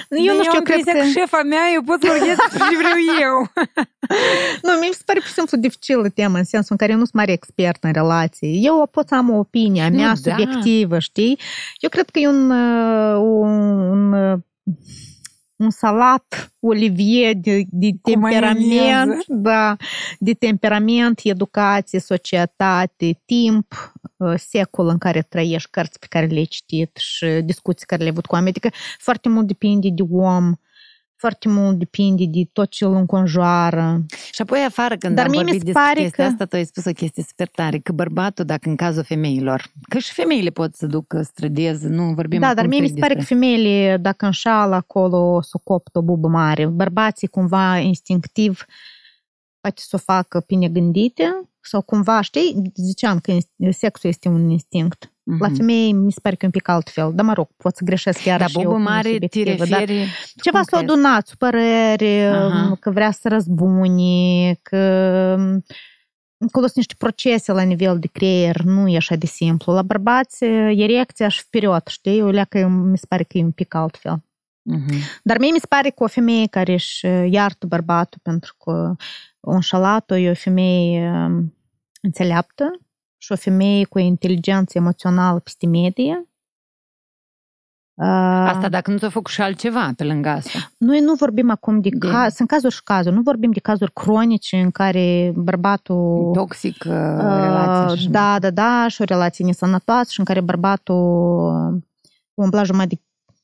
Eu nu știu, eu cred că... șefa mea, eu pot să vorbesc ce vreau eu. nu, mi se pare pur și simplu dificilă tema, în sensul în care eu nu sunt mare expert în relații. Eu pot să am o opinie a mea nu, subiectivă, da. știi? Eu cred că e un, uh, un, un un salat olivier de, de temperament, da, de temperament, educație, societate, timp, secol în care trăiești, cărți pe care le-ai citit și discuții care le-ai avut cu oameni. Adică foarte mult depinde de om, foarte mult depinde de tot ce îl înconjoară. Și apoi afară, când Dar am vorbit despre pare chestia că... asta, tu ai spus o chestie super tare, că bărbatul, dacă în cazul femeilor, că și femeile pot să ducă strădeze, nu vorbim Da, dar mie mi se pare despre... că femeile, dacă înșală acolo, s-o coptă o bubă mare. Bărbații, cumva, instinctiv, poate să o facă pe negândite sau cumva, știi, ziceam că sexul este un instinct. Mm-hmm. La femei mi se pare că e un pic altfel. Dar mă rog, pot să greșesc chiar da, și eu. mare te referi... Ceva s-a adunat, supărări, uh-huh. că vrea să răzbuni, că acolo sunt niște procese la nivel de creier, nu e așa de simplu. La bărbați, erecția și period, știi? O leacă mi se pare că e un pic altfel. Uh-huh. Dar mie mi se pare că o femeie care își iartă bărbatul pentru că o înșalat-o e o femeie înțeleaptă, și o femeie cu inteligență emoțională peste medie. Asta dacă nu ți-a făcut și altceva pe lângă asta. Noi nu vorbim acum de, de... Caz, sunt cazuri și cazuri, nu vorbim de cazuri cronice în care bărbatul... Toxic, uh, relație. Da, da, da, și o relație nesănătoasă și în care bărbatul umbla jumătate de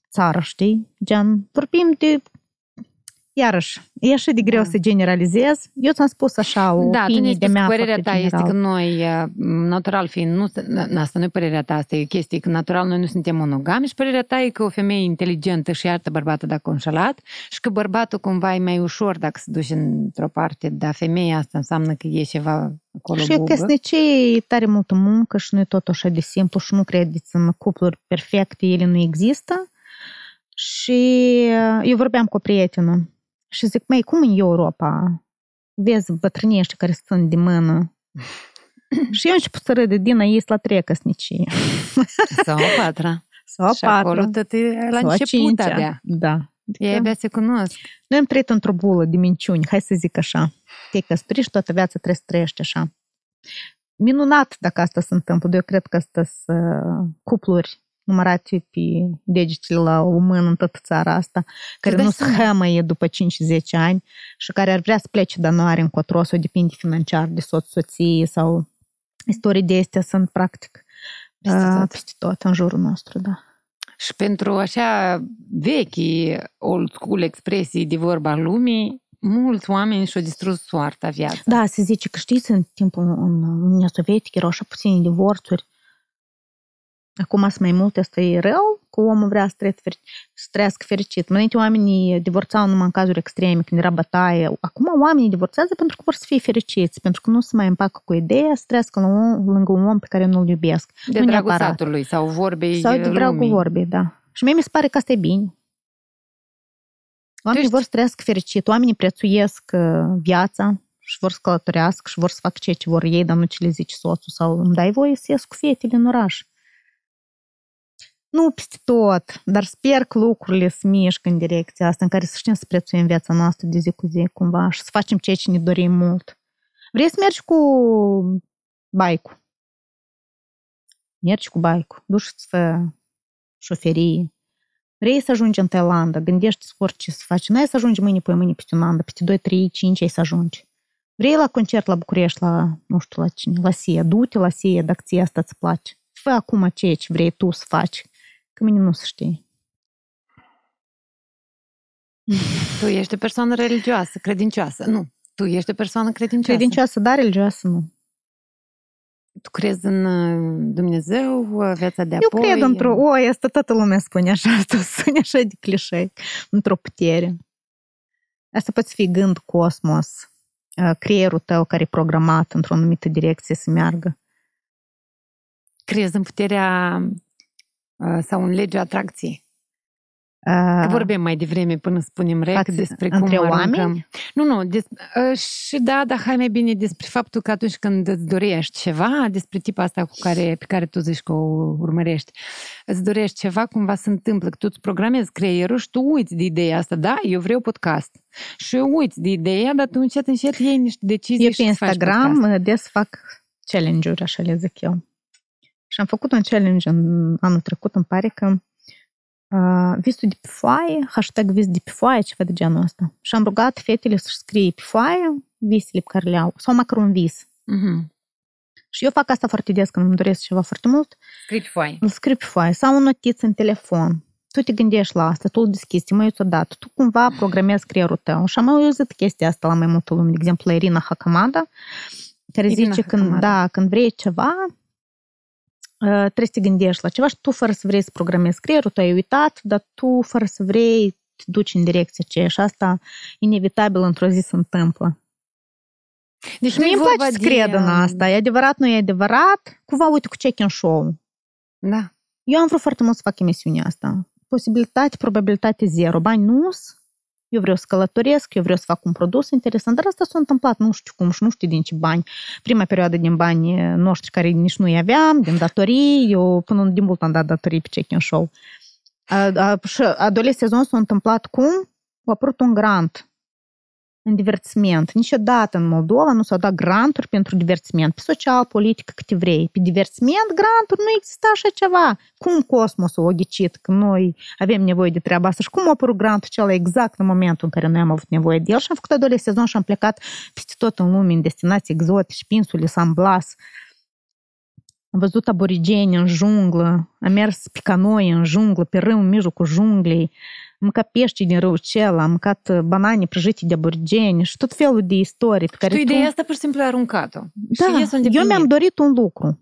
țară, știi? Gen, vorbim de iarăși, e așa de greu da. să generalizez. Eu ți-am spus așa o da, opinie de mea părerea ta general. este că noi, natural fiind, nu, asta nu e părerea ta, asta e chestie, că natural noi nu suntem monogami și părerea ta e că o femeie inteligentă și iartă bărbatul dacă a înșelat și că bărbatul cumva e mai ușor dacă se duce într-o parte, dar femeia asta înseamnă că e ceva acolo Și bubă. căsnicie e tare multă muncă și nu e tot așa de simplu și nu credeți în cupluri perfecte, ele nu există. Și eu vorbeam cu o prietenă și zic, mai cum în Europa? Vezi bătrânești care sunt de mână. [CLEARS THROAT] și eu început să râd din aici la trei căsnicii. [LAUGHS] Sau a patra. Sau a și patra. acolo tot e la început cincea. abia. Da. Ei abia se cunosc. Noi am trăit într-o bulă de minciuni, hai să zic așa. Te-ai căsătorit și toată viața trebuie să trăiești așa. Minunat dacă asta se întâmplă. Eu cred că asta sunt cupluri numărate pe degetele la o mână în toată țara asta, care nu se hămăie după 5-10 ani și care ar vrea să plece, dar nu are încotro sau depinde financiar de soț, soție sau istorii de astea sunt practic peste tot. peste tot în jurul nostru, da. Și pentru așa vechi old school expresii de vorba lumii, mulți oameni și-au distrus soarta viața. Da, se zice că știți, în timpul în Uniunea Sovietică erau așa puține divorțuri Acum sunt mai multe, asta e rău, că omul vrea să, trăiesc, să trăiască fericit. Înainte oamenii divorțau numai în cazuri extreme, când era bătaie. Acum oamenii divorțează pentru că vor să fie fericiți, pentru că nu se mai împacă cu ideea să trăiască lângă un om pe care nu-l iubesc. De nu dragul neapărat. satului sau vorbei Sau de dragul lumii. vorbei, da. Și mie mi se pare că asta e bine. Oamenii vor să trăiască fericit, oamenii prețuiesc viața și vor să călătorească și vor să facă ceea ce vor ei, dar nu ce le zice soțul sau îmi dai voie să ies cu fetele în oraș. Nu peste tot, dar sper că lucrurile se mișcă în direcția asta, în care să știm să prețuim viața noastră de zi cu zi, cumva, și să facem ceea ce ne dorim mult. Vrei să mergi cu baicul? Mergi cu baicul, duci-ți fă șoferie. Vrei să ajungi în Thailanda, gândești orice să faci. Nu ai să ajungi mâine, poi mâine, peste un an, peste 2, 3, 5 ai să ajungi. Vrei la concert la București, la, nu știu la cine, la SIA, du-te la SIA dacă ție asta îți place. Fă acum ceea ce vrei tu să faci că mine nu se știe. Tu ești o persoană religioasă, credincioasă, nu. Tu ești o persoană credincioasă. Credincioasă, da, religioasă, nu. Tu crezi în uh, Dumnezeu, uh, viața de apoi? Eu cred într-o, o, asta toată lumea spune așa, [LAUGHS] tu spune așa de clișei, într-o putere. Asta poate fi gând cosmos, uh, creierul tău care e programat într-o anumită direcție să meargă. Crezi în puterea sau în legea atracției. Că vorbim mai devreme până spunem rec Față- despre cum între aruncăm. oameni? Nu, nu, des, uh, și da, dar hai mai bine despre faptul că atunci când îți dorești ceva, despre tipa asta cu care, pe care tu zici că o urmărești, îți dorești ceva, cumva se întâmplă, că tu îți programezi creierul și tu uiți de ideea asta, da, eu vreau podcast. Și uiți de ideea, dar tu încet, încet iei niște decizii Eu și pe îți faci Instagram podcast. uh, des fac challenge-uri, așa le zic eu. Și am făcut un challenge în anul trecut, îmi pare că uh, visul de pe foaie, hashtag vis de pe foaie, ceva de genul ăsta. Și am rugat fetele să scrie pe foaie visele pe care le au, sau măcar un vis. Mhm. Și eu fac asta foarte des când îmi doresc ceva foarte mult, Scrii pe foaie. îl scriu pe foaie sau un notiț în telefon. Tu te gândești la asta, tu îl deschizi, te mai uiți odată, tu cumva programezi creierul tău. Și am auzit chestia asta la mai multă lume, de exemplu la Irina Hakamada, care Irina zice când, Hakamada. da, când vrei ceva, uh, trebuie să te gândești la ceva și tu fără să vrei să programezi creierul, tu ai uitat, dar tu fără să vrei te duci în direcția aceea și asta inevitabil într-o zi se întâmplă. Deci Și mie îmi place să cred în asta. E adevărat, nu e adevărat? Cumva, uite, cu check-in show. Da. Eu am vrut foarte mult să fac emisiunea asta. Posibilitate, probabilitate zero. Bani nu eu vreau să călătoresc, eu vreau să fac un produs interesant, dar asta s-a întâmplat nu știu cum și nu știu din ce bani. Prima perioadă din bani noștri care nici nu-i aveam, din datorii, eu până din mult am dat datorii pe check-in show. A, a, și a doilea sezon s-a întâmplat cum? A apărut un grant în divertisment. Niciodată în Moldova nu s-au dat granturi pentru divertisment. Pe social, politic, câte vrei. Pe divertisment, granturi, nu exista așa ceva. Cum cosmosul a ghicit că noi avem nevoie de treaba asta și cum a apărut grantul acela exact în momentul în care noi am avut nevoie de el și am făcut a doilea sezon și am plecat peste tot în lume, în destinații exotice, Pinsule, San Blas. Am văzut aborigeni în junglă, am mers pe canoi în junglă, pe râu în mijlocul junglei, am mâncat pește din râul cel, am mâncat banane prăjite de aborigeni și tot felul de istorii pe care Tu ideea asta pur și simplu ai aruncat-o. Da, și ies unde eu mi-am primit. dorit un lucru.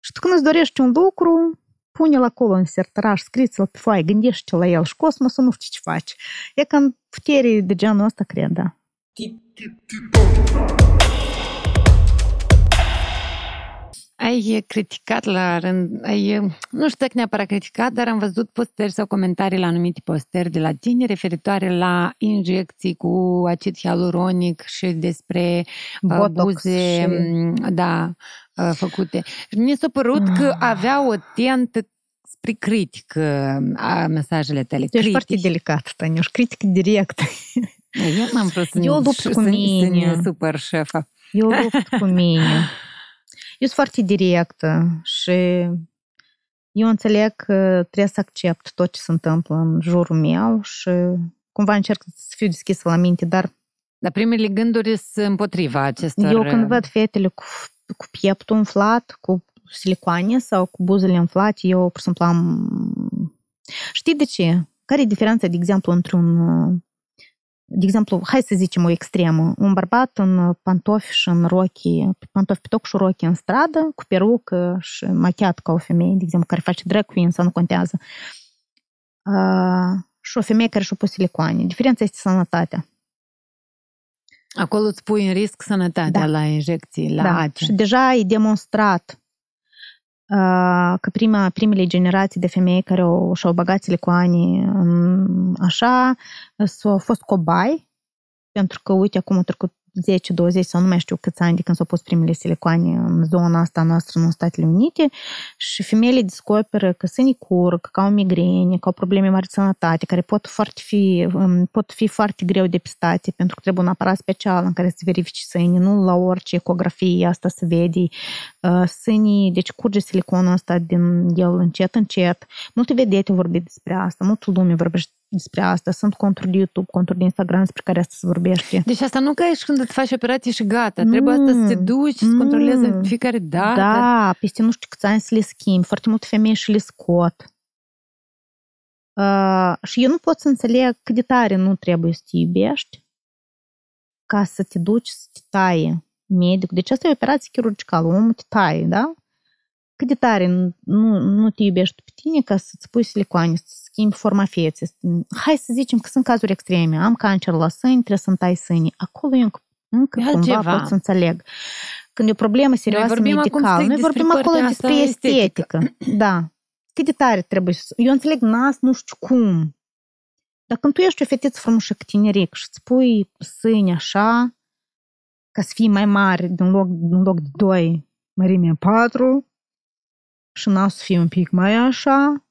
Și tu când îți dorești un lucru, pune-l acolo în sertăraș, scriți-l pe foaie, gândește la el și cosmosul nu știu ce faci. E că în putere de genul ăsta, cred, da. Ai criticat la rând, ai, nu știu dacă neapărat criticat, dar am văzut postări sau comentarii la anumite postări de la tine referitoare la injecții cu acid hialuronic și despre uh, Botox buze, și- m, da, uh, făcute. Și mi s-a părut că Ah. avea o tentă spre critică a mesajele tale. Tu ești foarte critici. delicat, Taniuș, critică direct. Eu n-am vrut să Eu ne- lupt să- cu să- Să mine. ne supăr șefa. Eu lupt cu mine. [LAUGHS] Eu sunt foarte directă și eu înțeleg că trebuie să accept tot ce se întâmplă în jurul meu și cumva încerc să fiu deschisă la minte, dar Dar primele gânduri sunt împotriva acestor... Eu când văd fetele cu, cu pieptul umflat, cu silicoane sau cu buzele umflate, eu pur și simplu am... Știi de ce? Care e diferența, de exemplu, între un... uh, De exemplu, hai să zicem o extremă. Un bărbat în pantofi și în rochi, pantofi pe toc și rochi în stradă, cu perucă și machiat ca o femeie, de exemplu, care face drag queen sau nu contează. Uh, și o femeie care și-o pus silicoane. Diferența este sănătatea. Acolo îți pui în risc sănătatea Da. la injecții, la da. ACE. Și deja e demonstrat uh, că prima, primele generații de femei care au, și-au băgat silicoane în, așa, s-au fost cobai, pentru că, uite, acum au trecut 10, 20 sau nu mai știu câți ani de când s-au pus primele silicoane în zona asta noastră în Statele Unite și femeile descoperă că se curg, că au migrene, că au probleme mari de sănătate, care pot, foarte fi, um, pot fi foarte greu depistate pentru că trebuie un aparat special în care să verifici sânii, nu la orice ecografie asta se vede uh, sânii, deci curge siliconul ăsta din el încet, încet. Multe vedete vorbit despre asta, multă lume vorbește despre asta, sunt conturi de YouTube, conturi de Instagram despre care asta se vorbește. Deci asta nu ca ești când îți faci operație și gata. Trebuie asta să te Mm. duci, să Mm. controlezi în fiecare dată. Da, peste nu știu câți ani să le schimbi, foarte multe femei și le scot. Uh, și eu nu pot să înțeleg cât de tare nu trebuie să te iubești ca să te duci să te taie medicul. Deci asta e o operație chirurgicală, omul te taie, da? Cât de tare nu, nu, nu te iubești pe tine ca să-ți pui silicoane, să schimbi forma feței. Hai să zicem că sunt cazuri extreme. Am cancer la sâni, trebuie să-mi tai sânii. Acolo eu încă, încă E cumva altceva. pot să înțeleg. Când e o problemă serioasă vorbim acum medicală, strict noi despre vorbim acolo partea asta despre estetică. estetică. Da. cât de tare trebuie să... Eu înțeleg nas, nu știu cum. Dar când tu ești o fetiță frumoasă cu tineric și îți pui sâni așa, ca să fii mai mare, din loc, din loc de 2, mărimea 4, și nasul să fie un pic mai așa,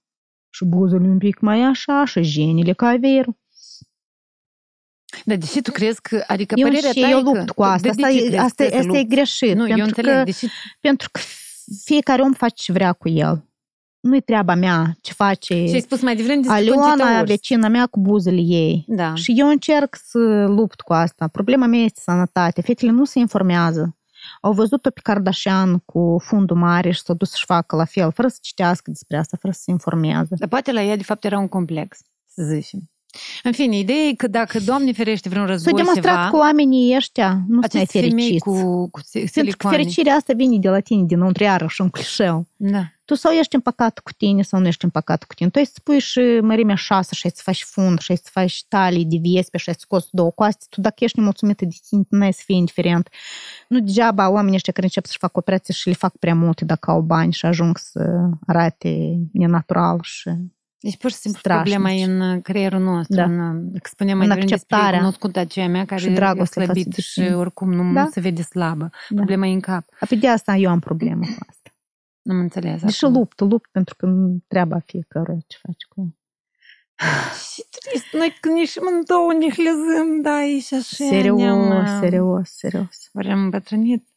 și buzele un pic mai așa, și genile ca averul. Dar deși tu crezi că, adică eu părerea și ta eu e lupt că, cu asta. de, Asta, de ce e, crezi asta, că să asta e lupți? greșit. Nu, eu pentru înțeleg, că, deși pentru că fiecare om face ce vrea cu el. Nu-i treaba mea ce face și ai spus mai devreme despre Conchita Aliona, Wurst. vecina mea, cu buzele ei. Da. Și eu încerc să lupt cu asta. Problema mea este sănătate. Fetele nu se informează. Au văzut-o pe Kardashian cu fundul mare și s-au dus să-și facă la fel, fără să citească despre asta, fără să se informeze. Dar poate la ea, de fapt, era un complex, să zicem. În fine, ideea e că dacă, Doamne ferește, vreun S-a război demonstrat ceva, că oamenii ăștia nu sunt mai aceste femei fericiți. cu, cu si- Pentru că silicoane. fericirea asta vine de la tine, dinăuntru, iarăși un clișeu. Da. Tu sau ești împăcat cu tine sau nu ești împăcat cu tine. Tu ai să pui și mărimea șasă și ai să faci fund și ai să faci talii de viespe și ai să scoți două coaste. Tu dacă ești nemulțumită de tine, nu ai să fii indiferent. Nu degeaba oamenii ăștia care încep să-și facă operații și le fac prea multe dacă au bani și ajung să arate nenatural și Deci, pur și simplu, Strașnici. problema e în creierul nostru. Da. În, că spuneam mai În devreme despre acceptarea cunoscută aceea mea care și e dragostea slăbit față de și sine. oricum nu, Da. nu se vede slabă. Da. Problema e în cap. Apoi de asta eu am problemă cu asta. Nu am înțeles. Deși acum. lupt, lupt pentru că nu treaba fiecare ce faci cu ea. [SIGHS] Și trist, noi când nici amândouă ne hlezăm, da, e și așa. Serios, ne-am, serios, serios. Ori am îmbătrânit.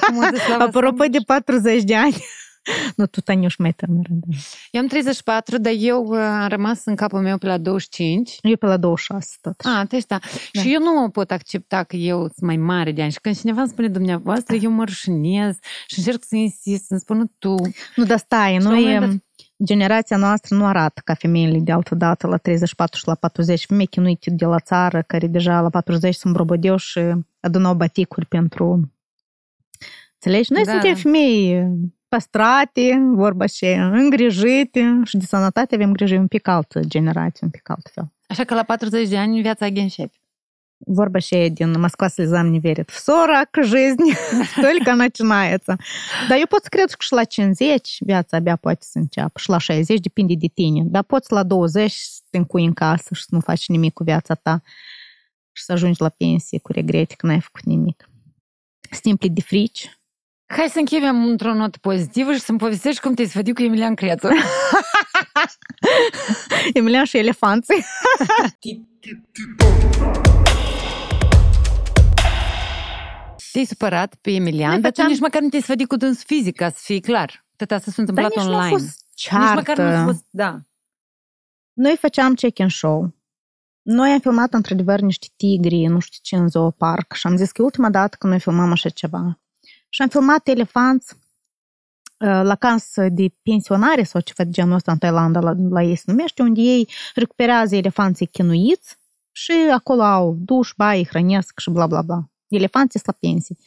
Acum o zis la Apropo de 40 de ani, [LAUGHS] nu, tu, Taniuș, mai tânără. Da. Eu am 34, dar eu uh, am rămas în capul meu pe la 25. Eu pe la 26 tot. Ah, deci da. Da. Și eu nu pot accepta că eu sunt mai mare de ani. Și când cineva îmi spune dumneavoastră, eu mă rușinez și încerc să insist, să-mi spună tu. Nu, dar stai, la un noi, moment dat- generația noastră nu arată ca femeile de altă dată la 34 și la 40. Femei chinuite de la țară, care deja la 40 sunt brobodeau și adunau baticuri pentru... Înțelegi? Noi Da, suntem da. femei păstrate, vorba și îngrijite și de sănătate avem grijă un pic altă generație, un pic altfel. Așa că la 40 de ani viața agă începe. Vorba și din Москва слезам не верит. В 40 жизнь [LAUGHS] только начинается. Dar eu pot să cred că și la 50 viața abia poate să înceapă. Și la 60 depinde de tine. Dar poți la 20 să te încui în casă și să nu faci nimic cu viața ta și să ajungi la pensie cu regrete că n-ai făcut nimic. Simpli de frici. Hai să încheiem într-o notă pozitivă și să-mi povestești cum te-ai sfădit cu Emilian Crețu. [LAUGHS] Emilian și elefanții. [LAUGHS] Te-ai supărat pe Emilian, Noi dar tu făceam- nici măcar nu te-ai sfădit cu dâns fizic, ca să fie clar. Tot asta s-a Dar întâmplat nici nu a online. fost Nici măcar nu a ceartă. fost, da. Noi făceam check-in show. Noi am filmat într-adevăr niște tigri, nu știu ce, în zooparc și am zis că e ultima dată când noi filmăm așa ceva. Și am filmat elefanți uh, la casă de pensionare sau ceva de genul ăsta în Thailanda, la, la ei se numește, unde ei recuperează elefanții chinuiți și acolo au duș, baie, hrănesc și bla bla bla. Elefanții sunt la pensii.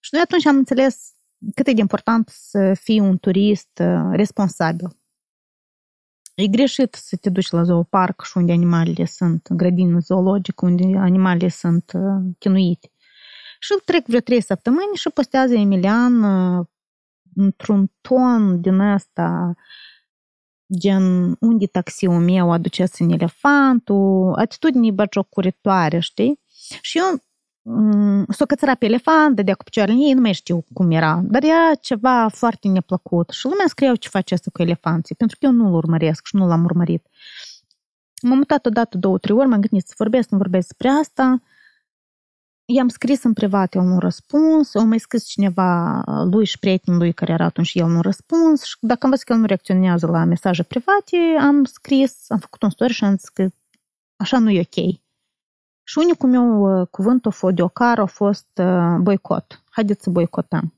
Și noi atunci am înțeles cât e de important să fii un turist uh, responsabil. E greșit să te duci la zooparc și unde animalele sunt, grădină zoologică, unde animalele sunt uh, chinuite. Și trec vreo trei săptămâni și postează Emilian uh, într-un ton din ăsta, gen, unde taxiul meu aduceți în elefantul, atitudini băgiocuritoare, știi? Și eu mm, s-o cățăra pe elefant, dădea cu picioarele în ei, nu mai știu cum era, dar era ceva foarte neplăcut. Și lumea scriau ce face asta cu elefanții, pentru că eu nu-l urmăresc și nu l-am urmărit. M-am mutat odată, două, trei ori, m-am gândit să vorbesc, nu vorbesc despre asta. I-am scris în privat, el nu a răspuns, au mai scris cineva lui și prietenul lui care era atunci, el nu a răspuns și dacă am văzut că el nu reacționează la mesaje private, am scris, am făcut un story și am zis că așa nu e ok. Și unicul meu uh, cuvânt a fost de ocar a fost uh, boicot. Haideți să boicotăm.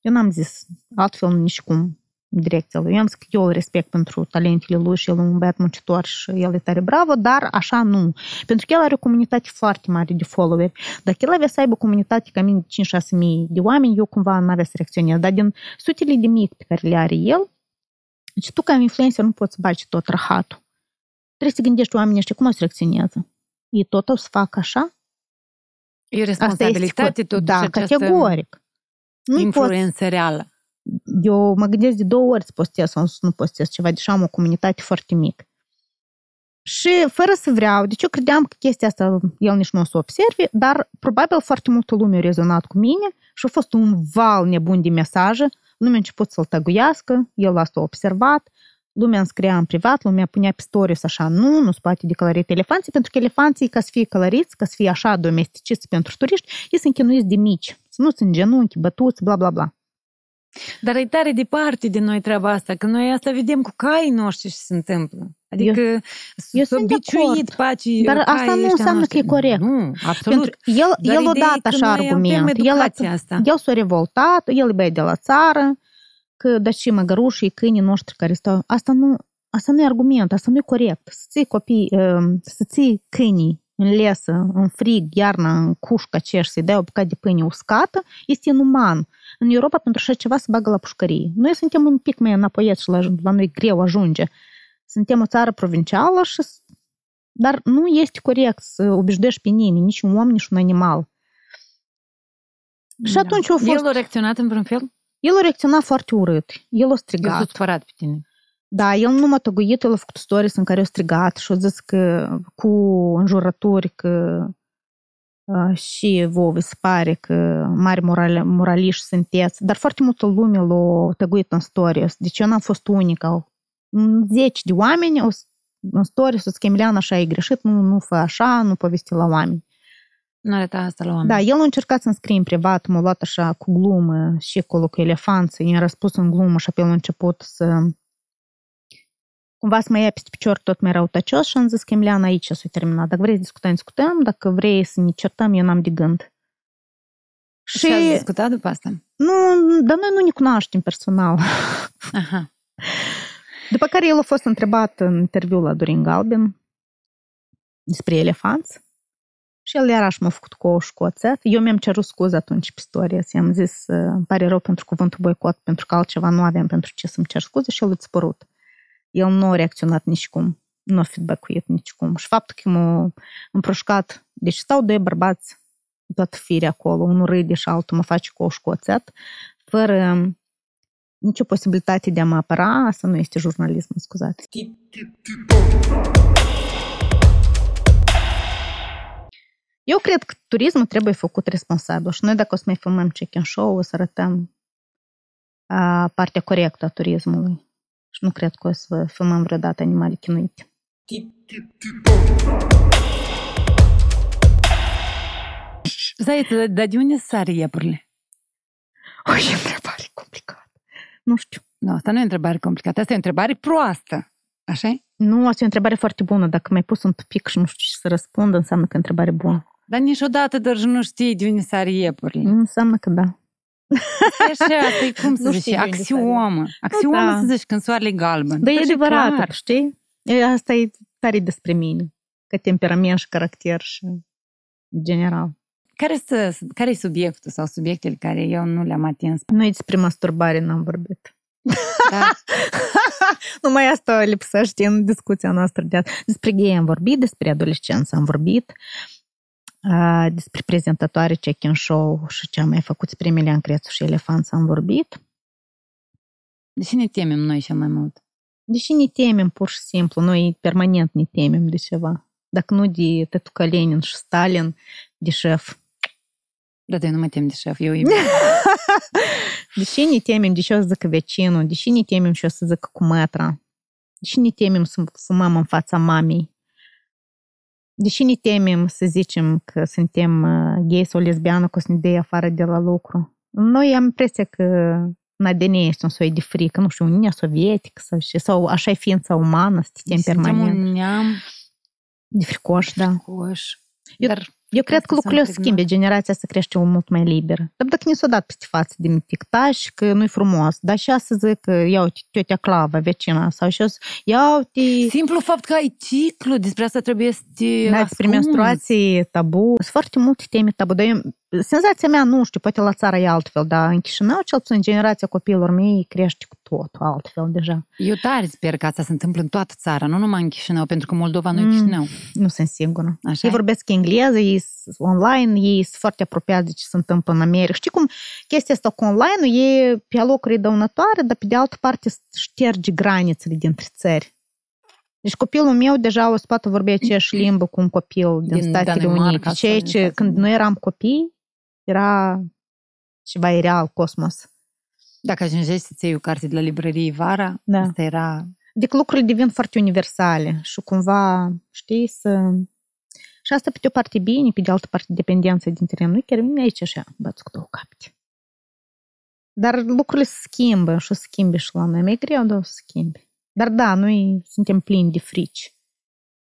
Eu n-am zis altfel nici cum în direcția lui. Eu am zis că eu îl respect pentru talentele lui și el e un băiat muncitor și el e tare bravo, dar așa nu. Pentru că el are o comunitate foarte mare de followeri. Dacă el avea să aibă o comunitate ca mine de 5-6 mii de oameni, eu cumva n-avea să reacționez. Dar din sutele de mic pe care le are el, deci tu ca influencer nu poți să bagi tot rahatul. Trebuie să gândești oamenii ăștia cum o să reacționează. Ei tot o să facă așa? E Asta este responsabilitate fă- totuși Da, această categoric. Nu poți influență reală. Eu mă gândesc de două ori să postez sau să nu postez ceva, deși am o comunitate foarte mică. Și fără să vreau, deci eu credeam că chestia asta el nici nu o să observe, dar probabil foarte multă lume a rezonat cu mine și a fost un val nebun de mesaje, lumea a început să-l tăguiască, el asta a observat, lumea îmi scria în privat, lumea punea pe stories așa, nu, nu se poate declări elefanții, pentru că elefanții, ca să fie călăriți, ca să fie așa domesticiți pentru turiști, ei sunt chinuiți de mici, să nu sunt genunchi, bătuți, bla, bla, bla. Dar e tare departe de noi treaba asta, că noi asta vedem cu caii noștri ce se întâmplă. Adică eu, eu s-a biciuit pacii Dar asta nu înseamnă că e corect. Nu, absolut. Pentru el, Dar el a ideea e dat că așa noi argument. avem El, educația asta. el s-a revoltat, el e băie de la țară, că dar și măgărușii, câinii noștri care stau... Asta nu, asta nu e argument, asta nu e corect. Să ții copii, să ții câinii în lesă, în frig, iarna, în cușca ceș, să-i dai o bucată de pâine uscată, este inuman. În Europa pentru așa ceva se bagă la pușcărie. Noi suntem un pic mai înapoieți și la, la noi greu ajunge. Suntem o țară provincială și dar nu este corect să obișnuiești pe nimeni, nici un om, nici un animal. Și Da. atunci a fost... El a reacționat în vreun fel? El a reacționat foarte urât. El a El s-a strigat. supărat pe tine. Da, el nu m-a tăguit, el a făcut stories în care a strigat și a zis că cu înjurături că uh, și vouă vi se pare că mari moral, moraliști sunteți, dar foarte multă lume l-a tăguit în stories. Deci eu n-am fost unica. Mm, Zeci de oameni au s- în stories o Emilian așa e greșit, nu, nu fă așa, nu povesti la oameni. Nu arăta asta la oameni. Da, el a încercat să-mi scrie în privat, m-a luat așa cu glumă și acolo cu elefanții, i-a răspuns în glumă și apoi a început să cumva să mă ia peste picior tot mai răutăcios și am zis că Emilian aici s-a terminat. Dacă vrei să discutăm, discutăm, dacă vrei să ne certăm, eu n-am de gând. Și Și, ați discutat după asta? nu, dar noi nu ne cunoaștem personal. Aha. După care el a fost întrebat în interviu la Dorin Galben despre elefanți și el iarăși m-a făcut cu ou și cu oțet. Eu mi-am cerut scuze atunci pe stories. I-am zis, "Uh, îmi pare rău pentru cuvântul boicot, pentru că altceva nu aveam pentru ce să-mi cer scuze și el îți părut. El nu a reacționat nicicum, nu a feedback-uit nicicum. Și faptul că m-a împroșcat, deci stau doi bărbați toată firea acolo, unul râde și altul mă face cu ou și cu oțet, fără nicio posibilitate de a mă apăra, asta nu este jurnalism, mă scuzați. Eu cred că turismul trebuie făcut responsabil și noi dacă o să mai filmăm check-in show, o să arătăm a, partea corectă a turismului. Și nu cred că o să filmăm vreodată animale chinuite. Zaiță, dar de unde sar iepurile? O, e întrebare complicată. Nu știu. Nu, asta nu e o întrebare complicată, asta e o întrebare proastă. așa -i? Nu, asta e o întrebare foarte bună. Dacă mi-ai pus un pic și nu știu ce să răspund, înseamnă că e o întrebare bună. Dar niciodată doar nu știi de unde sar iepurile. Nu înseamnă că da. Asta e așa, asta e [LAUGHS] cum să Nu zici, știi de unde axiomă. Axiomă Da. să zici când soarele e galben. Dar e Așa adevărat, clar. știi? E, asta e tare despre mine. Că temperament și caracter și în general. Care, să, care e subiectul sau subiectele care eu nu le-am atins? Noi despre masturbare n-am vorbit. Da? [LAUGHS] Numai asta lipsește în discuția noastră. De despre gay am vorbit, despre adolescență am vorbit, a, despre prezentatoare check-in show și ce am mai făcut spre Emilian Crețu și Elefanță am vorbit. Deși ne temem noi cel mai mult. Deși ne temem pur și simplu, noi permanent ne temem de ceva. Dacă nu de Tătuca Lenin și Stalin, de șef. Da, eu nu mă tem de șef, eu e [LAUGHS] Deși ne temem de ce o să zică vecinul, deși ne temem ce o să zică cu metra, deși ne temem să fumăm în fața mamei, deși ne temem să zicem că suntem uh, gay sau lesbiană, că o să ne dea afară de la lucru. Noi am impresia că în ADN este un soi de frică, nu știu, Uniunea Sovietică sau, și, sau așa e ființa umană, să te temi Suntem permanent. un neam De fricoși, da. coș. Eu- Dar Eu cred că Asta s-a lucrurile o să impregnat. schimbe, generația să crește mult mai liberă. Dar dacă ne s-a dat peste față din tictaș, că nu-i frumos, dar și să zic că ia uite, tiotea Clava, vecina, sau și o să, ia uite, simplu fapt că ai ciclu, despre asta trebuie să te da, despre ascunzi. menstruații tabu. Sunt foarte multe teme tabu, dar eu senzația mea, nu știu, poate la țară e altfel, dar în Chișinău, cel puțin generația copiilor mei crește cu totul altfel deja. Eu tare sper că asta se întâmplă în toată țara, nu numai în Chișinău, pentru că Moldova nu e Chișinău. Nu sunt sigură. Așa Ei e? vorbesc engleză, ei sunt online, ei sunt foarte apropiați de ce se întâmplă în America. Știi cum chestia asta cu online e pe locuri dăunătoare, dar pe de altă parte șterge granițele dintre țări. Deci copilul meu deja o să poată vorbi aceeași limbă cu un copil din, Din Statele Danemarca Unite. Ceea sau din ce Statele când Unite. noi eram copii, era ceva ireal, cosmos. Dacă ajungeai să-ți iei o carte de la librărie vara, Da. asta era... Deci lucrurile devin foarte universale și cumva, știi, să... Și asta pe de o parte e bine, pe de altă parte dependența dintre teren. Nu chiar vine aici așa, bați cu două capete. Dar lucrurile se schimbă și o să schimbe și la noi. Mi-e greu, dar o să schimbe. Dar da, noi suntem plini de frici.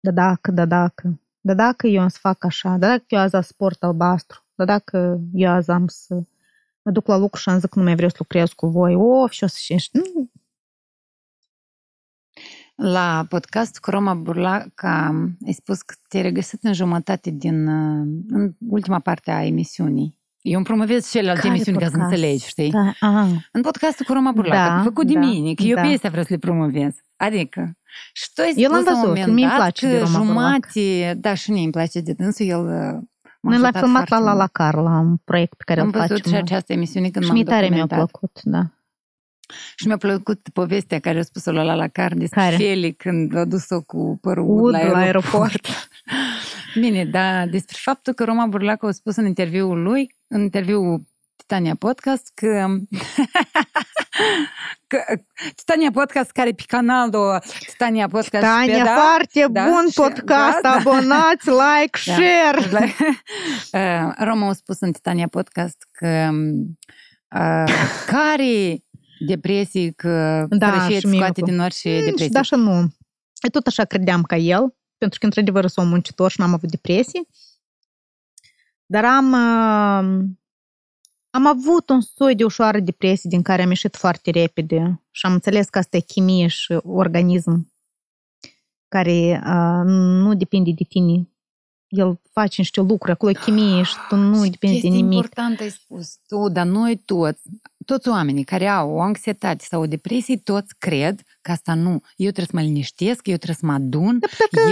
Da dacă, da dacă, da dacă eu am să fac așa, da dacă eu azi am sport albastru, da dacă eu azi am să mă duc la lucru și am zic că nu mai vreau să lucrez cu voi, of, și o să și... Nu, La podcast cu Roma Burlaca ai spus că te-ai regăsit în jumătate din... uh, în ultima parte a emisiunii. Eu îmi promovez celelalte Care emisiuni ca să podcast? înțelegi, știi? da, aha. În podcastul cu Roma Burlaca, Da, făcut de da, mine, că eu da. pe astea vreau să le promovez. Adică, și tu ai Eu l-am spus la un văzut, moment mie îmi dat place de că Roma Burlac. jumate, da, și mie îmi place de dânsul, el uh, m-a Noi l-am ajutat filmat la foarte La La mult. Car, la un proiect pe care Am îl văzut facem. și această emisiune când și m-am mie tare mi-a documentat. plăcut, da. Și mi-a plăcut povestea care a spus-o la La La Car despre Care? Feli când a dus-o cu părul Ud ud la la aeroport. aeroport. [LAUGHS] Bine, dar despre faptul că Roma Burlac a spus în interviul lui, în interviul Titania Podcast, că, [LAUGHS] că Titania Podcast care e pe canalul Titania Podcast și pe Tania, da, foarte da, bun și- podcast, da, da. abonați, [LAUGHS] like, Da. share. [LAUGHS] Uh, Roma a spus în Titania Podcast că uh, care depresii, că Da, fără și și îți mie scoate cu- din orice Mm, și depresie. Da și nu. Eu tot așa credeam ca el, pentru că într-adevăr sunt muncitor și n-am avut depresii. Dar am, uh, am avut un soi de ușoară depresie din care am ieșit foarte repede și am înțeles că asta e chimie și organism care uh, nu depinde de tine. El face niște lucruri, acolo e chimie și tu nu Și depinde de chestie nimic. important ai spus tu, dar noi toți, toți oamenii care au o anxietate sau o depresie, toți cred că asta nu. Eu trebuie să mă liniștesc, eu trebuie să mă adun,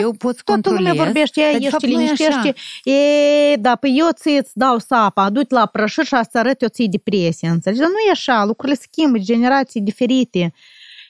eu pot să Toată lumea controlez. vorbește, dar ea de ești fapt nu e liniștește. așa. E, da, păi eu ți îți dau sapa, du la prășit și asta arăt eu ți depresie, înțelegi? Dar nu e așa, lucrurile schimbă, generații diferite.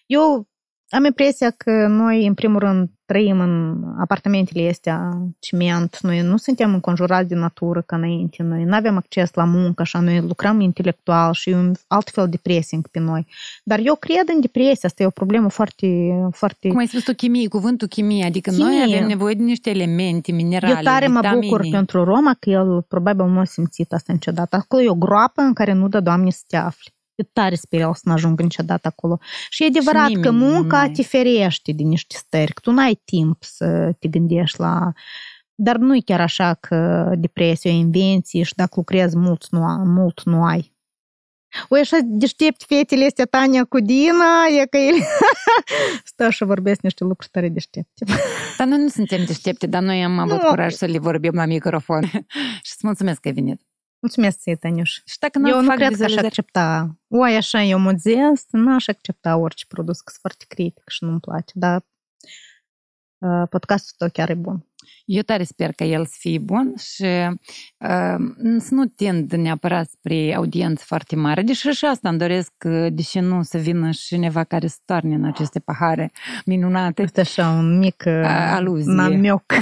Eu am impresia că noi, în primul rând, trăim în apartamentele astea ciment, noi nu suntem înconjurați de natură ca înainte, noi nu avem acces la muncă, așa, noi lucrăm intelectual și e un alt fel de pressing pe noi. Dar eu cred în depresie, asta e o problemă foarte, foarte Cum ai spus tu, chimie, cuvântul chimie, adică noi Chimie. avem nevoie de niște elemente, minerale, Eu tare mă vitamine. bucur pentru Roma că el probabil nu a simțit asta niciodată. Acolo e o groapă în care nu dă Doamne să te afli. Eu tare sper el să nu ajungă niciodată acolo. Și e adevărat nimeni că nu munca mai- te ferește de niște stări, că tu n-ai timp să te gândești la... Dar nu e chiar așa că depresia e o invenție și dacă lucrezi mult nu, a- mult nu ai. Oi, așa deștept fetele astea Tania cu Dina, e că ele [LAUGHS] stau și vorbesc niște lucruri tare deștepte. [LAUGHS] Dar noi nu suntem deștepte, dar noi am avut Nu. curaj să le vorbim la microfon. [LAUGHS] și îți mulțumesc că ai venit. Mulțumesc ție, Taniuș. Și dacă nu Eu nu fac cred că aș vizualizări- accepta. Oi, așa, eu modest, n-aș accepta orice produs, că sunt foarte critic și nu-mi place, dar uh, podcastul tău chiar e bun. Eu tare sper că el să fie bun și uh, să nu tind neapărat spre audiență foarte mare, deși și asta îmi doresc, uh, deși nu să vină și cineva care să toarne în aceste pahare minunate. Este așa un mic uh, A- aluzie. namioc. [LAUGHS] [LAUGHS]